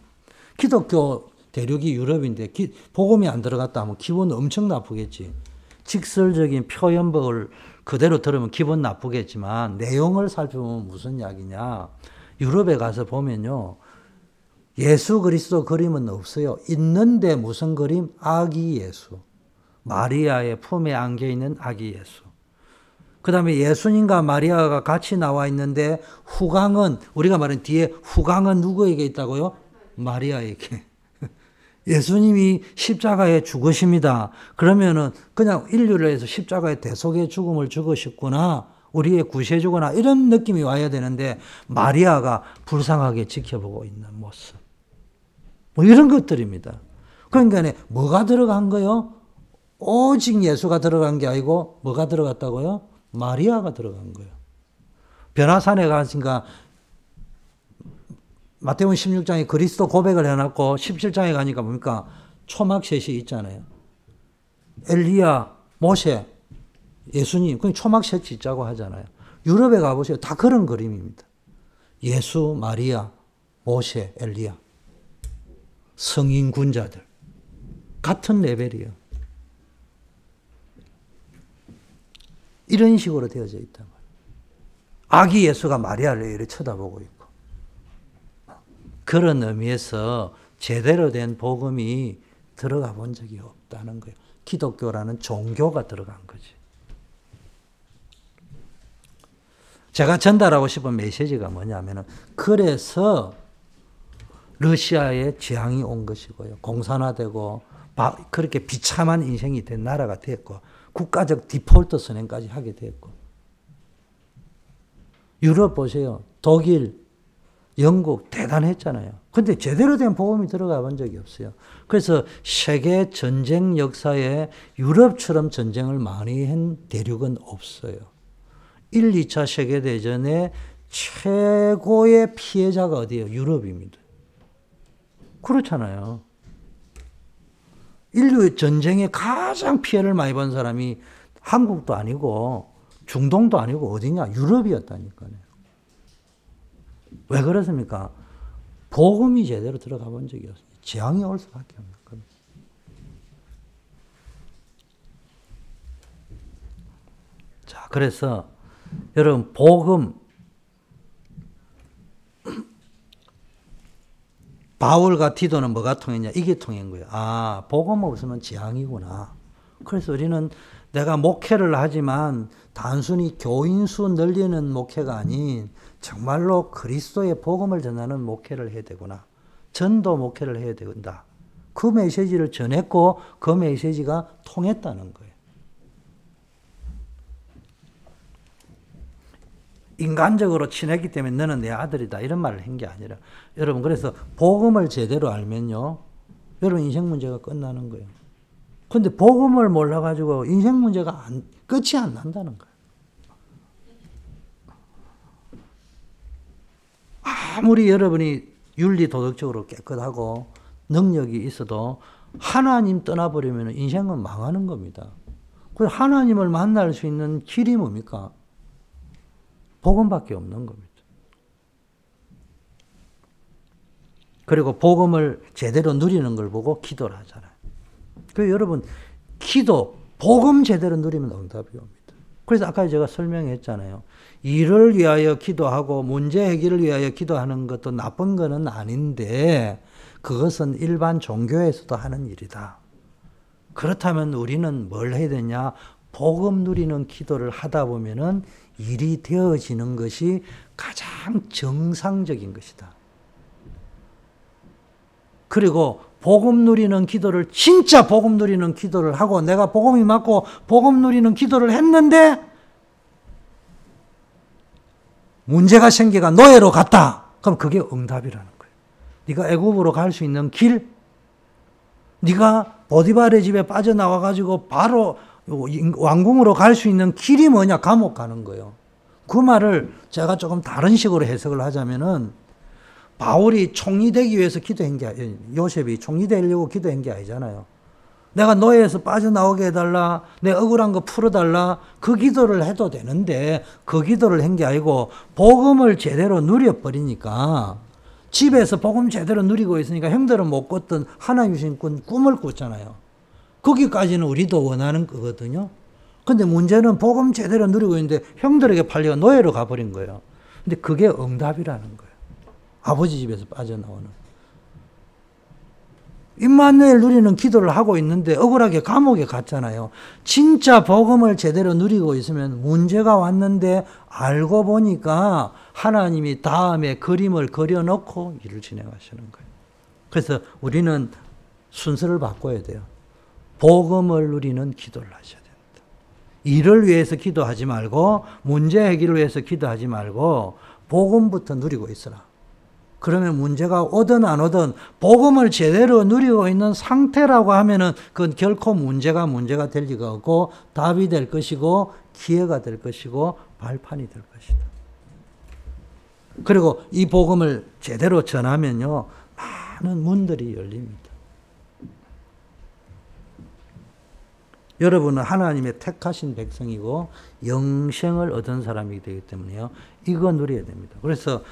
기독교 대륙이 유럽인데 기, 복음이 안 들어갔다 하면 기분 엄청 나쁘겠지. 직설적인 표현법을 그대로 들으면 기분 나쁘겠지만 내용을 살펴보면 무슨 이야기냐. 유럽에 가서 보면요. 예수 그리스도 그림은 없어요. 있는데 무슨 그림? 아기 예수. 마리아의 품에 안겨 있는 아기 예수. 그 다음에 예수님과 마리아가 같이 나와 있는데 후광은, 우리가 말한 뒤에 후광은 누구에게 있다고요? 마리아에게. 예수님이 십자가에 죽으십니다. 그러면은 그냥 인류를 해서 십자가에 대속의 죽음을 죽으셨구나. 우리의 구세주거나 이런 느낌이 와야 되는데 마리아가 불쌍하게 지켜보고 있는 모습. 뭐 이런 것들입니다. 그러니까 뭐가 들어간 거요? 오직 예수가 들어간 게 아니고 뭐가 들어갔다고요? 마리아가 들어간 거예요. 변화산에 가니까 마태복음 16장에 그리스도 고백을 해놨고 17장에 가니까 뭡니까? 초막셋이 있잖아요. 엘리야, 모세, 예수님, 그 초막셋 짓자고 하잖아요. 유럽에 가보세요. 다 그런 그림입니다. 예수, 마리아, 모세, 엘리야. 성인 군자들. 같은 레벨이에요. 이런 식으로 되어져 있단 말이에요. 아기 예수가 마리아를 이렇게 쳐다보고 있고. 그런 의미에서 제대로 된 복음이 들어가 본 적이 없다는 거예요. 기독교라는 종교가 들어간 거지. 제가 전달하고 싶은 메시지가 뭐냐면은 그래서 러시아에 재앙이 온 것이고요. 공산화되고 그렇게 비참한 인생이 된 나라가 됐고 국가적 디폴트 선행까지 하게 됐고. 유럽 보세요. 독일, 영국 대단했잖아요. 근데 제대로 된 복음이 들어가 본 적이 없어요. 그래서 세계 전쟁 역사에 유럽처럼 전쟁을 많이 한 대륙은 없어요. 1, 2차 세계대전의 최고의 피해자가 어디예요? 유럽입니다. 그렇잖아요. 인류 전쟁에 가장 피해를 많이 본 사람이 한국도 아니고 중동도 아니고 어디냐? 유럽이었다니까요. 왜 그렇습니까? 복음이 제대로 들어가 본 적이 없어요. 재앙이 올 수밖에 없는 겁니다. 자, 그래서 여러분 복음 (clears throat) 바울과 디도는 뭐가 통했냐? 이게 통한 거예요. 아, 복음 없으면 재앙이구나. 그래서 우리는 내가 목회를 하지만 단순히 교인수 늘리는 목회가 아닌 정말로 그리스도의 복음을 전하는 목회를 해야 되구나. 전도 목회를 해야 된다. 그 메시지를 전했고 그 메시지가 통했다는 거예요. 인간적으로 친했기 때문에 너는 내 아들이다 이런 말을 한 게 아니라 여러분 그래서 복음을 제대로 알면요 여러분 인생 문제가 끝나는 거예요. 근데 복음을 몰라 가지고 인생 문제가 안, 끝이 안 난다는 거예요. 아무리 여러분이 윤리 도덕적으로 깨끗하고 능력이 있어도 하나님 떠나버리면 인생은 망하는 겁니다. 그래서 하나님을 만날 수 있는 길이 뭡니까? 복음밖에 없는 겁니다. 그리고 복음을 제대로 누리는 걸 보고 기도를 하잖아요. 그 여러분 기도 복음 제대로 누리면 응답이 옵니다. 그래서 아까 제가 설명했잖아요. 일을 위하여 기도하고 문제 해결을 위하여 기도하는 것도 나쁜 것은 아닌데 그것은 일반 종교에서도 하는 일이다. 그렇다면 우리는 뭘 해야 되냐? 복음 누리는 기도를 하다 보면은 일이 되어지는 것이 가장 정상적인 것이다. 그리고 복음 누리는 기도를 진짜 복음 누리는 기도를 하고 내가 복음이 맞고 복음 누리는 기도를 했는데 문제가 생겨가 노예로 갔다. 그럼 그게 응답이라는 거예요. 네가 애굽으로 갈 수 있는 길, 네가 보디발의 집에 빠져나와 가지고 바로 왕궁으로 갈 수 있는 길이 뭐냐? 감옥 가는 거예요. 그 말을 제가 조금 다른 식으로 해석을 하자면은 바울이 총리 되기 위해서 기도한 게 아니, 요셉이 총리 되려고 기도한 게 아니잖아요. 내가 노예에서 빠져나오게 해달라. 내 억울한 거 풀어달라. 그 기도를 해도 되는데 그 기도를 한 게 아니고 복음을 제대로 누려버리니까 집에서 복음 제대로 누리고 있으니까 형들은 못 꿨던 하나님 주신 꿈을 꿨잖아요. 거기까지는 우리도 원하는 거거든요. 근데 문제는 복음 제대로 누리고 있는데 형들에게 팔려 노예로 가버린 거예요. 근데 그게 응답이라는 거예요. 아버지 집에서 빠져나오는. 임마누엘 누리는 기도를 하고 있는데 억울하게 감옥에 갔잖아요. 진짜 복음을 제대로 누리고 있으면 문제가 왔는데 알고 보니까 하나님이 다음에 그림을 그려놓고 일을 진행하시는 거예요. 그래서 우리는 순서를 바꿔야 돼요. 복음을 누리는 기도를 하셔야 됩니다. 일을 위해서 기도하지 말고 문제 해결을 위해서 기도하지 말고 복음부터 누리고 있으라. 그러면 문제가 오든 안 오든 복음을 제대로 누리고 있는 상태라고 하면은 그건 결코 문제가 문제가 될 리가 없고 답이 될 것이고 기회가 될 것이고 발판이 될 것이다. 그리고 이 복음을 제대로 전하면요 많은 문들이 열립니다. 여러분은 하나님의 택하신 백성이고 영생을 얻은 사람이기 때문에요. 이거 누려야 됩니다. 그래서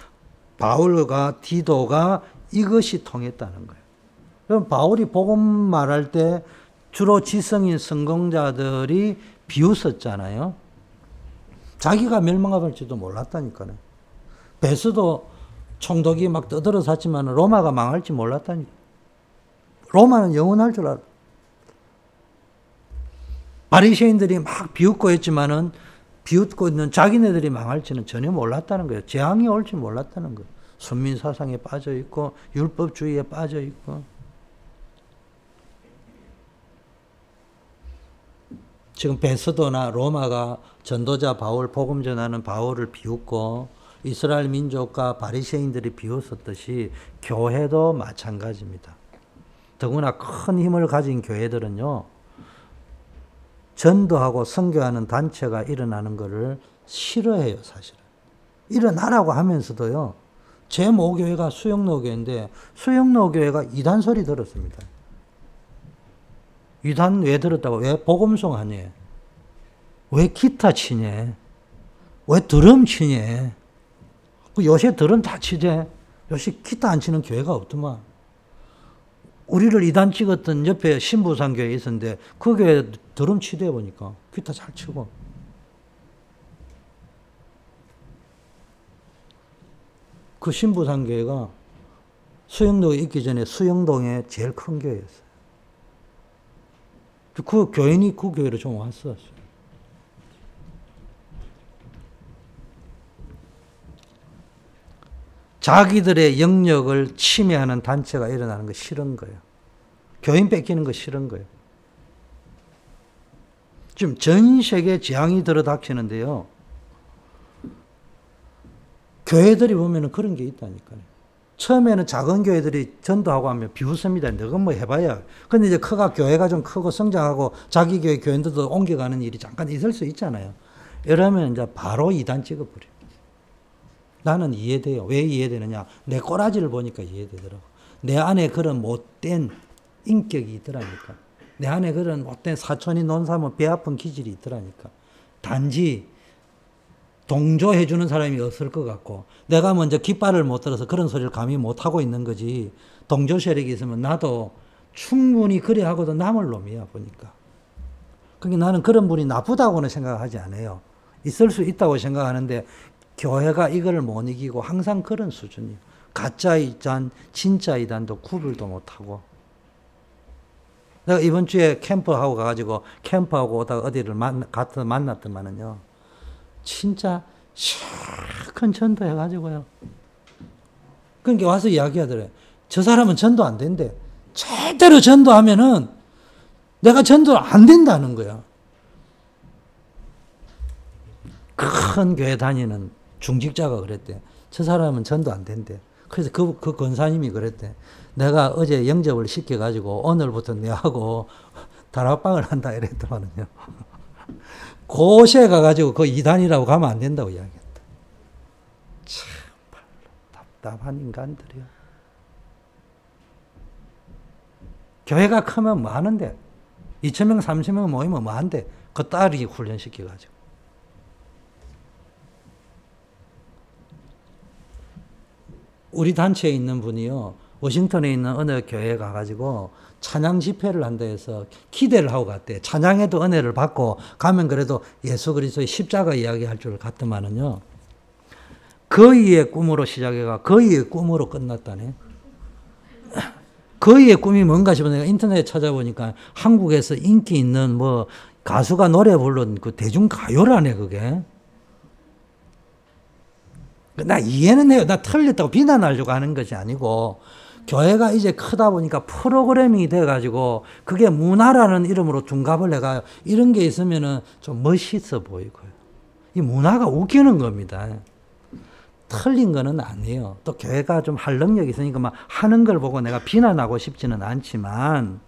바울과 디도가 이것이 통했다는 거예요. 그럼 바울이 복음 말할 때 주로 지성인 성공자들이 비웃었잖아요. 자기가 멸망할지도 몰랐다니까요. 베스도 총독이 막 떠들어 샀지만 로마가 망할지 몰랐다니까. 로마는 영원할 줄 알아. 바리새인들이 막 비웃고 했지만은 비웃고 있는 자기네들이 망할지는 전혀 몰랐다는 거예요. 재앙이 올지 몰랐다는 거예요. 선민 사상에 빠져 있고 율법주의에 빠져 있고 지금 베스도나 로마가 전도자 바울 복음 전하는 바울을 비웃고 이스라엘 민족과 바리새인들이 비웃었듯이 교회도 마찬가지입니다. 더구나 큰 힘을 가진 교회들은요. 전도하고 선교하는 단체가 일어나는 것을 싫어해요, 사실은. 일어나라고 하면서도요. 제 모교회가 수영노교인데 수영노교회가 이단 소리 들었습니다. 이단 왜 들었다고? 왜 복음송 하니? 왜 기타 치니? 왜 드럼 치니? 그 요새 드럼 다 치재. 요새 기타 안 치는 교회가 없더만. 우리를 이단 찍었던 옆에 신부상 교회 있었는데 그 교회 드럼 치대 보니까 기타 잘 치고. 그 신부상 교회가 수영동에 있기 전에 수영동에 제일 큰 교회였어요. 그 교인이 그 교회로 좀 왔었어요. 자기들의 영역을 침해하는 단체가 일어나는 거 싫은 거예요. 교인 뺏기는 거 싫은 거예요. 지금 전 세계 재앙이 들어닥치는데요. 교회들이 보면 그런 게 있다니까요. 처음에는 작은 교회들이 전도하고 하면 비웃습니다. 너가 뭐 해봐야. 근데 이제 크가 교회가 좀 크고 성장하고 자기 교회 교인들도 옮겨가는 일이 잠깐 있을 수 있잖아요. 이러면 이제 바로 이단 찍어버려요. 나는 이해돼요. 왜 이해되느냐? 내 꼬라지를 보니까 이해되더라고. 내 안에 그런 못된 인격이 있더라니까. 내 안에 그런 못된 사촌이 논사면 배 아픈 기질이 있더라니까. 단지 동조해주는 사람이 없을 것 같고, 내가 먼저 깃발을 못 들어서 그런 소리를 감히 못하고 있는 거지, 동조 세력이 있으면 나도 충분히 그래 하고도 남을 놈이야, 보니까. 그러니까 나는 그런 분이 나쁘다고는 생각하지 않아요. 있을 수 있다고 생각하는데, 교회가 이걸 못 이기고 항상 그런 수준이에요. 가짜 이단, 진짜 이단도 구별도 못하고. 내가 이번 주에 캠프하고 가가지고 캠프하고 오다가 어디를 만, 가서 만났더만은요. 진짜 큰 전도 해가지고요. 그러니까 와서 이야기하더래. 저 사람은 전도 안 된대. 제대로 전도하면은 내가 전도 안 된다는 거야. 큰 교회 다니는 중직자가 그랬대. 저 사람은 전도 안 된대. 그래서 그, 그 권사님이 그랬대. 내가 어제 영접을 시켜가지고 오늘부터 내하고 (laughs) 다락방을 한다 이랬더만요. (laughs) 고시에 가가지고 그 이단이라고 가면 안 된다고 이야기했다. 참, 답답한 인간들이야. 교회가 크면 뭐 하는데? 2천명, 3천명 모이면 뭐 한대? 그 딸이 훈련시켜가지고. 우리 단체에 있는 분이요. 워싱턴에 있는 어느 교회에 가가지고 찬양 집회를 한다 해서 기대를 하고 갔대. 찬양에도 은혜를 받고 가면 그래도 예수 그리스도의 십자가 이야기할 줄 갔더만은요. 거의의 꿈으로 시작해가 거의의 꿈으로 끝났다네. 거의의 꿈이 뭔가 싶어 내가 인터넷에 찾아보니까 한국에서 인기 있는 뭐 가수가 노래 부른 그 대중가요라네 그게. 나 이해는 해요. 나 틀렸다고 비난하려고 하는 것이 아니고 교회가 이제 크다 보니까 프로그램이 돼가지고 그게 문화라는 이름으로 둔갑을 해가 이런 게 있으면은 좀 멋있어 보이고요. 이 문화가 웃기는 겁니다. 틀린 거는 아니에요. 또 교회가 좀 할 능력이 있으니까 막 하는 걸 보고 내가 비난하고 싶지는 않지만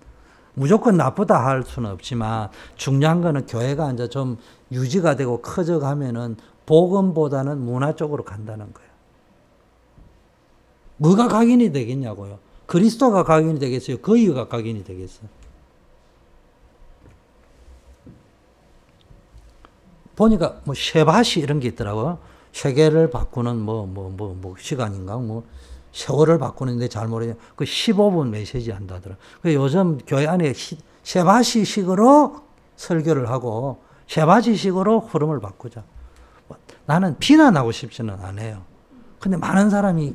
무조건 나쁘다 할 수는 없지만 중요한 거는 교회가 이제 좀 유지가 되고 커져 가면은 복음보다는 문화 쪽으로 간다는 거예요. 뭐가 각인이 되겠냐고요. 그리스도가 각인이 되겠어요? 거의가 각인이 되겠어요? 보니까 뭐 쉐바시 이런 게 있더라고요. 세계를 바꾸는 뭐 뭐 뭐 뭐 시간인가 뭐 세월을 바꾸는데 잘 모르겠. 그 15분 메시지 한다더라. 그 요즘 교회 안에 쉐바시식으로 설교를 하고 쉐바시식으로 흐름을 바꾸자. 나는 비난하고 싶지는 않아요. 근데 많은 사람이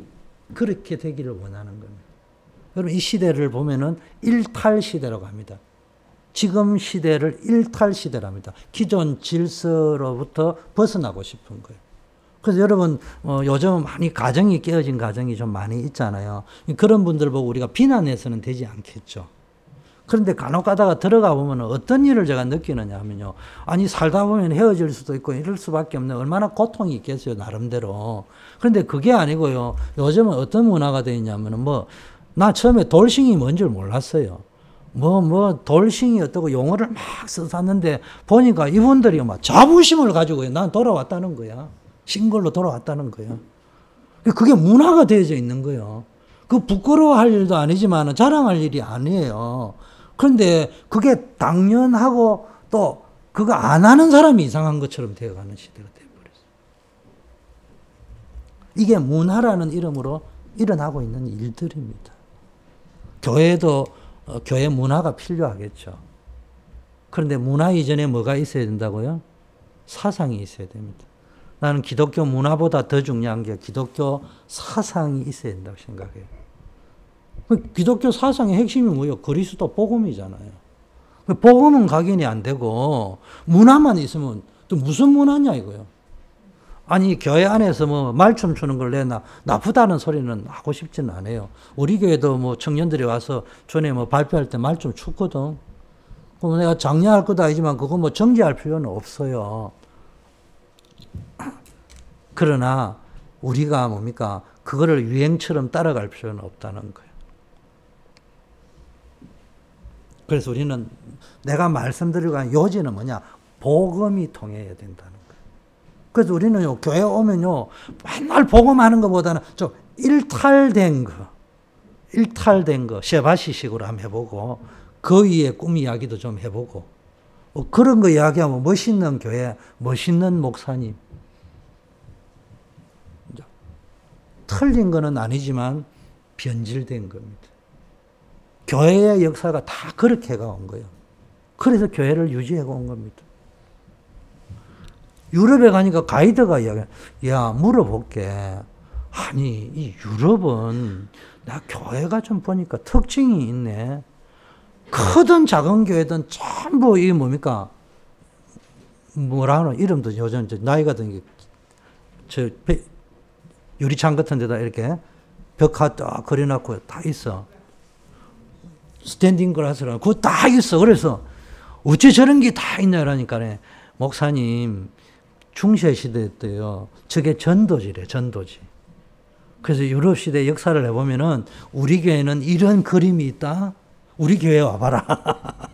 그렇게 되기를 원하는 겁니다. 여러분, 이 시대를 보면은 일탈 시대라고 합니다. 지금 시대를 일탈 시대랍니다. 기존 질서로부터 벗어나고 싶은 거예요. 그래서 여러분, 어, 요즘 많이 가정이 깨어진 가정이 좀 많이 있잖아요. 그런 분들 보고 우리가 비난해서는 되지 않겠죠. 그런데 간혹 가다가 들어가 보면 어떤 일을 제가 느끼느냐 하면요. 아니, 살다 보면 헤어질 수도 있고 이럴 수밖에 없는 얼마나 고통이 있겠어요, 나름대로. 그런데 그게 아니고요. 요즘은 어떤 문화가 되어 있냐면은 뭐, 나 처음에 돌싱이 뭔 줄 몰랐어요. 뭐, 뭐, 돌싱이 어떻고 용어를 막 써놨는데 보니까 이분들이 막 자부심을 가지고 난 돌아왔다는 거야. 싱글로 돌아왔다는 거야. 그게 문화가 되어져 있는 거예요. 그 부끄러워할 일도 아니지만 자랑할 일이 아니에요. 그런데 그게 당연하고 또 그거 안 하는 사람이 이상한 것처럼 되어가는 시대가 되어버렸어요. 이게 문화라는 이름으로 일어나고 있는 일들입니다. 교회도 어, 교회 문화가 필요하겠죠. 그런데 문화 이전에 뭐가 있어야 된다고요? 사상이 있어야 됩니다. 나는 기독교 문화보다 더 중요한 게 기독교 사상이 있어야 된다고 생각해요. 그 기독교 사상의 핵심이 뭐예요? 그리스도 복음이잖아요. 그 복음은 각인이 안 되고 문화만 있으면 또 무슨 문화냐 이거요. 아니 교회 안에서 뭐 말춤 추는 걸 내나 나쁘다는 소리는 하고 싶지는 않아요. 우리 교회도 뭐 청년들이 와서 전에 뭐 발표할 때 말춤 췄거든. 그럼 내가 장려할 것도 아니지만 그거 뭐 정지할 필요는 없어요. 그러나 우리가 뭡니까? 그거를 유행처럼 따라갈 필요는 없다는 거예요. 그래서 우리는 내가 말씀드리고 한 요지는 뭐냐? 복음이 통해야 된다는 거예요. 그래서 우리는요, 교회 오면요, 맨날 복음하는 것보다는 좀 일탈된 거, 일탈된 거, 쉐바시식으로 한번 해보고, 그 위에 꿈 이야기도 좀 해보고, 어, 그런 거 이야기하면 멋있는 교회, 멋있는 목사님, 틀린 거는 아니지만 변질된 겁니다. 교회의 역사가 다 그렇게 가온 거예요. 그래서 교회를 유지해 온 겁니다. 유럽에 가니까 가이드가 이야기, 야, 물어볼게. 아니, 이 유럽은 나 교회가 좀 보니까 특징이 있네. 크든 작은 교회든 전부 이 뭡니까? 뭐라 하노? 이름도 요즘 나이가 든 게, 저, 유리창 같은 데다 이렇게 벽화 딱 그려놓고 다 있어. 스탠딩 글라스라 그거 다 있어. 그래서 어째 저런 게 다 있냐라니까 목사님 중세 시대 때요. 저게 전도지래 전도지. 그래서 유럽 시대 역사를 해보면은 우리 교회는 이런 그림이 있다. 우리 교회 와봐라. (laughs)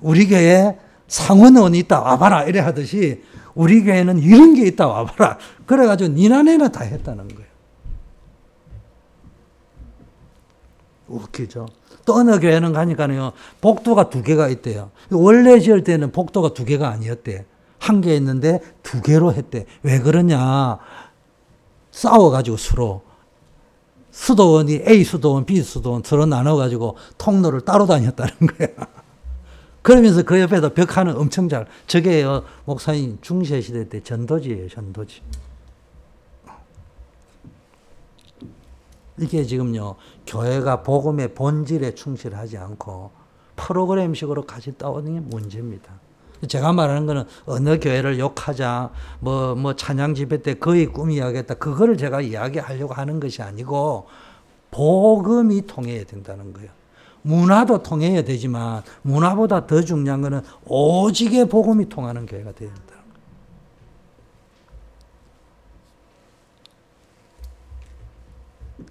우리 교회 상원원이 있다. 와봐라. 이래 하듯이 우리 교회는 이런 게 있다. 와봐라. 그래가지고 니나네나 다 했다는 거예요. 웃기죠. 교회는 가니까요, 복도가 두 개가 있대요. 원래 지을 때는 복도가 두 개가 아니었대. 한 개 있는데 두 개로 했대. 왜 그러냐. 싸워가지고 서로. 수도원이 A 수도원, B 수도원 서로 나눠가지고 통로를 따로 다녔다는 (laughs) 거야. 그러면서 그 옆에다 벽 하나 엄청 잘. 저게요, 목사님 중세시대 때 전도지예요, 전도지. 이게 지금요, 교회가 복음의 본질에 충실하지 않고 프로그램식으로 같이 따오는 게 문제입니다. 제가 말하는 거는 어느 교회를 욕하자, 뭐, 뭐 찬양 집회 때 거의 꾸미야겠다. 그거를 제가 이야기하려고 하는 것이 아니고 복음이 통해야 된다는 거예요. 문화도 통해야 되지만 문화보다 더 중요한 것은 오직의 복음이 통하는 교회가 되야 된다.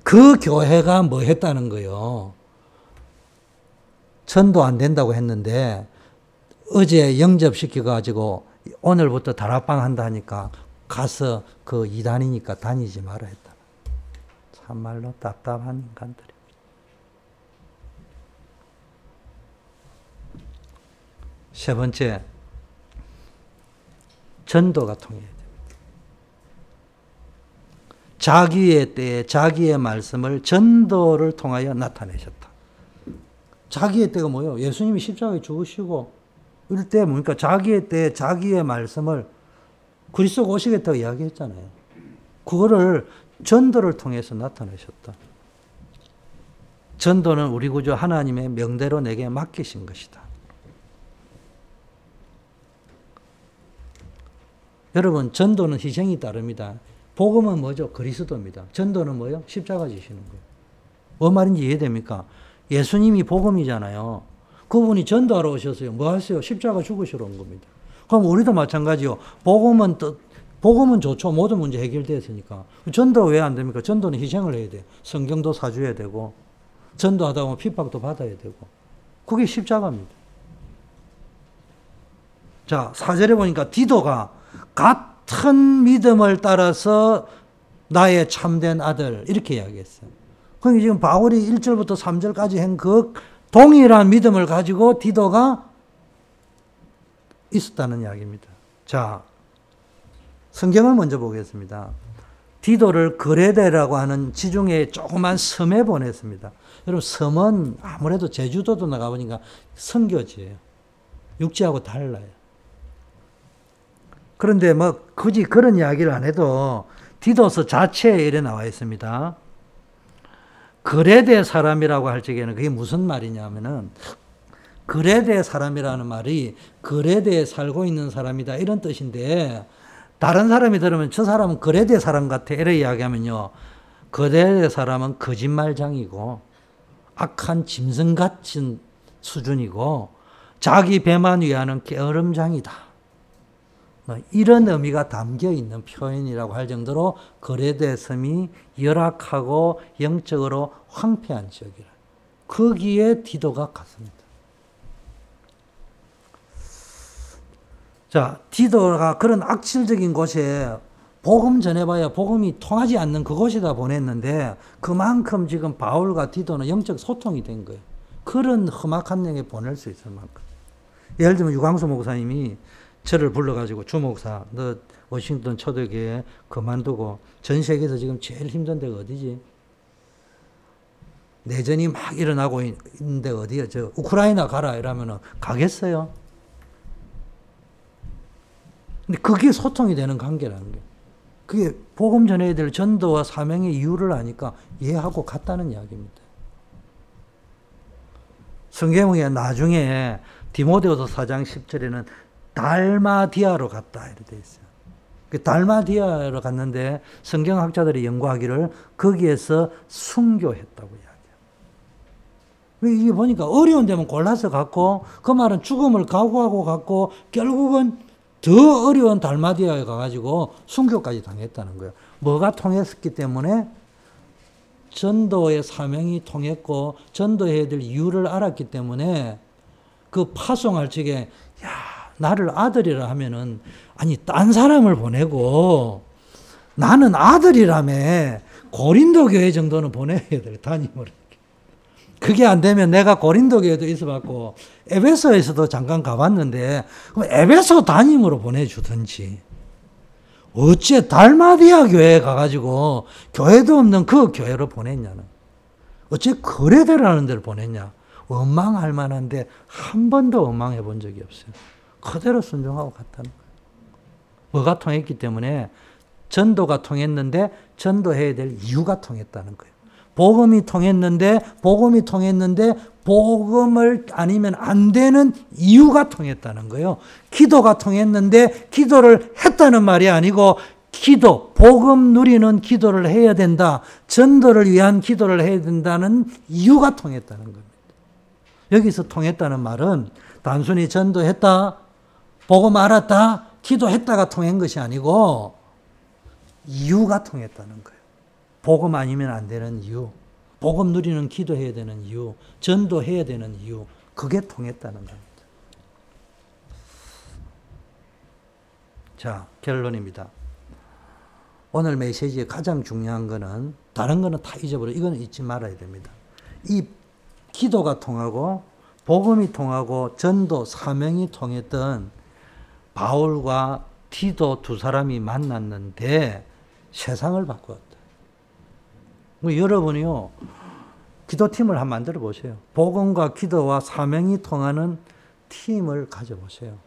그 교회가 뭐 했다는 거요. 전도 안 된다고 했는데 어제 영접시켜 가지고 오늘부터 다락방 한다 하니까 가서 그 이단이니까 다니지 말아 했다. 참말로 답답한 인간들이. 세 번째, 전도가 통해야 됩니다. 자기의 때에 자기의 말씀을 전도를 통하여 나타내셨다. 자기의 때가 뭐예요? 예수님이 십자가에 죽으시고 이럴 때 뭡니까? 자기의 때 자기의 말씀을 그리스도 오시겠다고 이야기했잖아요. 그거를 전도를 통해서 나타내셨다. 전도는 우리 구주 하나님의 명대로 내게 맡기신 것이다. 여러분, 전도는 희생이 따릅니다. 복음은 뭐죠? 그리스도입니다. 전도는 뭐요? 십자가 지시는 거예요. 뭐 말인지 이해됩니까? 예수님이 복음이잖아요. 그분이 전도하러 오셨어요. 뭐 하세요? 십자가 죽으시러 온 겁니다. 그럼 우리도 마찬가지요. 복음은 또 복음은 좋죠. 모든 문제 해결됐으니까. 전도 왜 안 됩니까? 전도는 희생을 해야 돼. 성경도 사줘야 되고, 전도하다 보면 핍박도 받아야 되고. 그게 십자가입니다. 자, 사절에 보니까 디도가 같 은 믿음을 따라서 나의 참된 아들, 이렇게 이야기했어요. 그러니까 지금 바울이 1절부터 3절까지 한 그 동일한 믿음을 가지고 디도가 있었다는 이야기입니다. 자, 성경을 먼저 보겠습니다. 디도를 그레데라고 하는 지중해 조그만 섬에 보냈습니다. 여러분 섬은 아무래도 제주도도 나가보니까 선교지예요. 육지하고 달라요. 그런데 뭐 굳이 그런 이야기를 안 해도 디도서 자체에 이래 나와 있습니다. 그레데 사람이라고 할 적에는 그게 무슨 말이냐면은 그레데 사람이라는 말이 그레데에 살고 있는 사람이다 이런 뜻인데 다른 사람이 들으면 저 사람은 거래대 사람 같아. 이래 이야기하면요. 거래대 사람은 거짓말장이고 악한 짐승 같은 수준이고 자기 배만 위하는 게으름장이다. 뭐 이런 의미가 담겨 있는 표현이라고 할 정도로 거래대 섬이 열악하고 영적으로 황폐한 지역이라. 거기에 디도가 갔습니다. 자, 디도가 그런 악질적인 곳에 복음 전해봐야 복음이 통하지 않는 그곳에다 보냈는데 그만큼 지금 바울과 디도는 영적 소통이 된 거예요. 그런 험악한 영에 보낼 수 있을 만큼. 예를 들면 유광수 목사님이 저를 불러가지고 주목사, 너 워싱턴 초대교회 그만두고 전 세계에서 지금 제일 힘든 데가 어디지? 내전이 막 일어나고 있는데 어디야? 저 우크라이나 가라 이러면은 가겠어요? 근데 그게 소통이 되는 관계라는 게. 그게 복음 전해야 될 전도와 사명의 이유를 아니까 이해하고 갔다는 이야기입니다. 성경에 나중에 디모데후서 4장 10절에는 달마디아로 갔다 이렇게 돼 있어요. 그 달마디아로 갔는데 성경학자들이 연구하기를 거기에서 순교했다고 이야기해요. 이게 보니까 어려운 데면 골라서 갔고 그 말은 죽음을 각오하고 갔고 결국은 더 어려운 달마디아에 가가지고 순교까지 당했다는 거예요. 뭐가 통했기 때문에 전도의 사명이 통했고 전도해야 될 이유를 알았기 때문에 그 파송할 적에 야 나를 아들이라 하면은 아니 딴 사람을 보내고 나는 아들이라며 고린도 교회 정도는 보내야 될 담임을 그게 안 되면 내가 고린도 교회도 있어봤고 에베소에서도 잠깐 가봤는데 그럼 에베소 담임으로 보내주든지. 어째 달마디아 교회에 가가지고 교회도 없는 그 교회로 보냈냐는. 어째 거래대라는 데를 보냈냐. 원망할 만한데 한 번도 원망해 본 적이 없어요. 그대로 순종하고 갔다는 거예요. 뭐가 통했기 때문에 전도가 통했는데 전도해야 될 이유가 통했다는 거예요. 복음이 통했는데 복음이 통했는데 복음을 아니면 안 되는 이유가 통했다는 거예요. 기도가 통했는데 기도를 했다는 말이 아니고 기도, 복음 누리는 기도를 해야 된다. 전도를 위한 기도를 해야 된다는 이유가 통했다는 겁니다. 여기서 통했다는 말은 단순히 전도했다, 복음 알았다, 기도했다가 통한 것이 아니고 이유가 통했다는 거예요. 복음 아니면 안 되는 이유, 복음 누리는 기도해야 되는 이유, 전도해야 되는 이유, 그게 통했다는 겁니다. 자, 결론입니다. 오늘 메시지의 가장 중요한 거는 다른 거는 다 잊어버려. 이거는 잊지 말아야 됩니다. 이 기도가 통하고 복음이 통하고 전도 사명이 통했던 바울과 티도 두 사람이 만났는데 세상을 바꾸었다. 뭐 여러분이요, 기도팀을 한번 만들어 보세요. 복음과 기도와 사명이 통하는 팀을 가져보세요.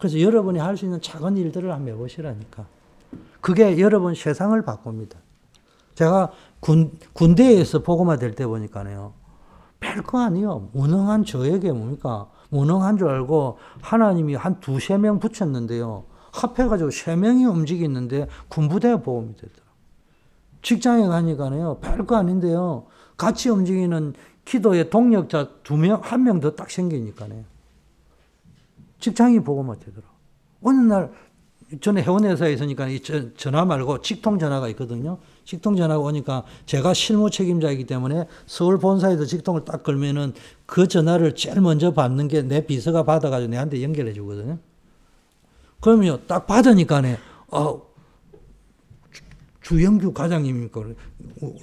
그래서 여러분이 할 수 있는 작은 일들을 한번 해보시라니까. 그게 여러분 세상을 바꿉니다. 제가 군, 군대에서 복음화 될 때 보니까요. 별거 아니요. 무능한 저에게 뭡니까? 무능한 줄 알고 하나님이 한 두세 명 붙였는데요. 합해가지고 세 명이 움직이는데 군부대가 보험이 되더라. 직장에 가니까요. 별거 아닌데요. 같이 움직이는 기도의 동력자 두 명, 한 명 더 딱 생기니까요. 직장이 보고만 되더라. 어느 날, 전에 해운회사에 있으니까 이 전화 말고 직통 전화가 있거든요. 직통 전화가 오니까 제가 실무 책임자이기 때문에 서울 본사에서 직통을 딱 걸면은 그 전화를 제일 먼저 받는 게 내 비서가 받아가지고 내한테 연결해 주거든요. 그러면 딱 받으니까네, 어, 주영규 과장님입니까?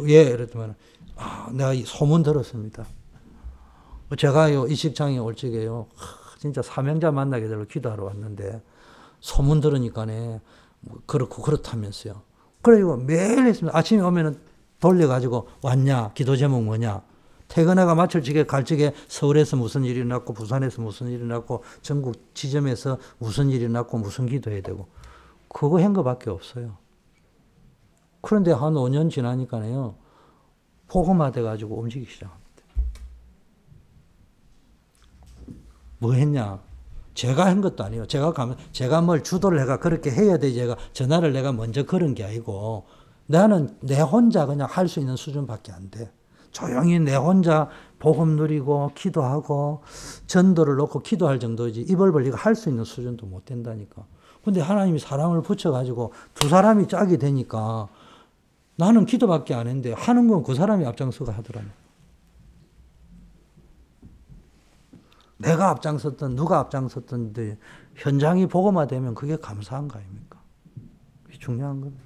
예, 이랬더만, 아, 내가 소문 들었습니다. 제가요, 이 직장에 올 적에요, 진짜 사명자 만나게 되려 기도하러 왔는데, 소문 들으니까네, 뭐 그렇고 그렇다면서요. 그래고 매일 했습니다. 아침에 오면은 돌려가지고 왔냐? 기도 제목 뭐냐? 퇴근해가 마칠 적에 갈 적에 서울에서 무슨 일이 났고 부산에서 무슨 일이 났고 전국 지점에서 무슨 일이 났고 무슨 기도해야 되고 그거 한 거밖에 없어요. 그런데 한 5년 지나니까요. 포고마 돼가지고 움직이기 시작합니다. 뭐 했냐? 제가 한 것도 아니에요. 제가 가면, 제가 뭘 주도를 해가 그렇게 해야 돼. 제가 전화를 내가 먼저 걸은 게 아니고 나는 내 혼자 그냥 할 수 있는 수준밖에 안 돼. 조용히 내 혼자 복음 누리고 기도하고 전도를 놓고 기도할 정도지 입을 벌리고 할 수 있는 수준도 못 된다니까. 근데 하나님이 사람을 붙여가지고 두 사람이 짝이 되니까 나는 기도밖에 안 했는데 하는 건 그 사람이 앞장서가 하더라고 내가 앞장섰던 누가 앞장섰던데 현장이 복음화되면 그게 감사한 거 아닙니까? 그게 중요한 겁니다.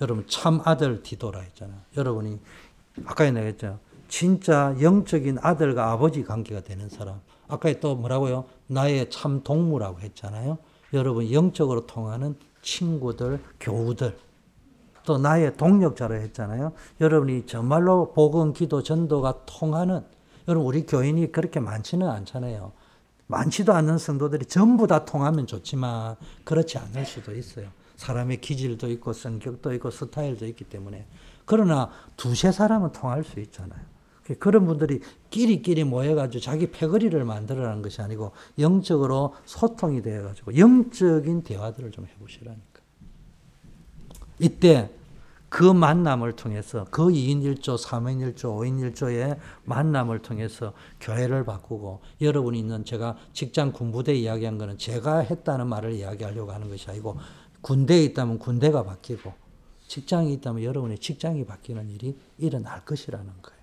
여러분 참 아들 디도라 했잖아요. 여러분이 아까 얘기했죠. 진짜 영적인 아들과 아버지 관계가 되는 사람. 아까 또 뭐라고요? 나의 참 동무라고 했잖아요. 여러분 영적으로 통하는 친구들, 교우들, 또 나의 동력자로 했잖아요. 여러분이 정말로 복음, 기도, 전도가 통하는 여러분 우리 교인이 그렇게 많지는 않잖아요. 많지도 않는 성도들이 전부 다 통하면 좋지만 그렇지 않을 수도 있어요. 사람의 기질도 있고 성격도 있고 스타일도 있기 때문에 그러나 두세 사람은 통할 수 있잖아요. 그런 분들이 끼리끼리 모여가지고 자기 패거리를 만들어라는 것이 아니고 영적으로 소통이 되어가지고 영적인 대화들을 좀 해보시라니까. 이때 그 만남을 통해서 그 2인 1조, 3인 1조, 5인 1조의 만남을 통해서 교회를 바꾸고 여러분이 있는 제가 직장 군부대 이야기한 거는 제가 했다는 말을 이야기하려고 하는 것이 아니고 군대에 있다면 군대가 바뀌고 직장이 있다면 여러분의 직장이 바뀌는 일이 일어날 것이라는 거예요.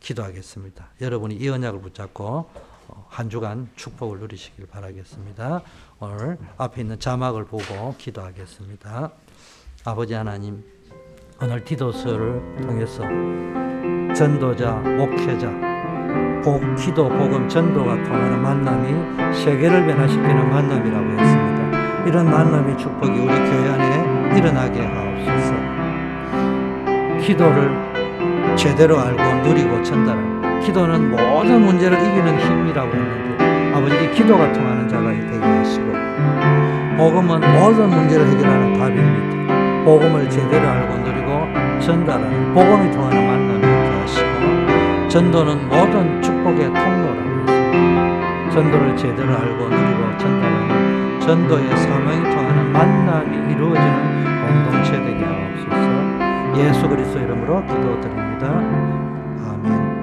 기도하겠습니다. 여러분이 이 언약을 붙잡고 어, 한 주간 축복을 누리시길 바라겠습니다. 오늘 앞에 있는 자막을 보고 기도하겠습니다. 아버지 하나님, 오늘 디도서를 통해서 전도자, 목회자, 복, 기도, 복음, 전도가 통하는 만남이 세계를 변화시키는 만남이라고 했습니다. 이런 만남의 축복이 우리 교회 안에 일어나게 하옵소서. 기도를 제대로 알고 누리고 전달하는 기도는 모든 문제를 이기는 힘이라고 했는데 이 기도가 통하는 자가 되게 하시고 복음은 모든 문제를 해결하는 답입니다. 복음을 제대로 알고 누리고 전달하는 복음이 통하는 만남이 되게 하시고 전도는 모든 축복의 통로라고 했습니다. 전도를 제대로 알고 누리고 전달하는 전도의 사명이 통하는 만남이 이루어지는 공동체 되게 하옵소서. 예수 그리스도 이름으로 기도드립니다. 아멘.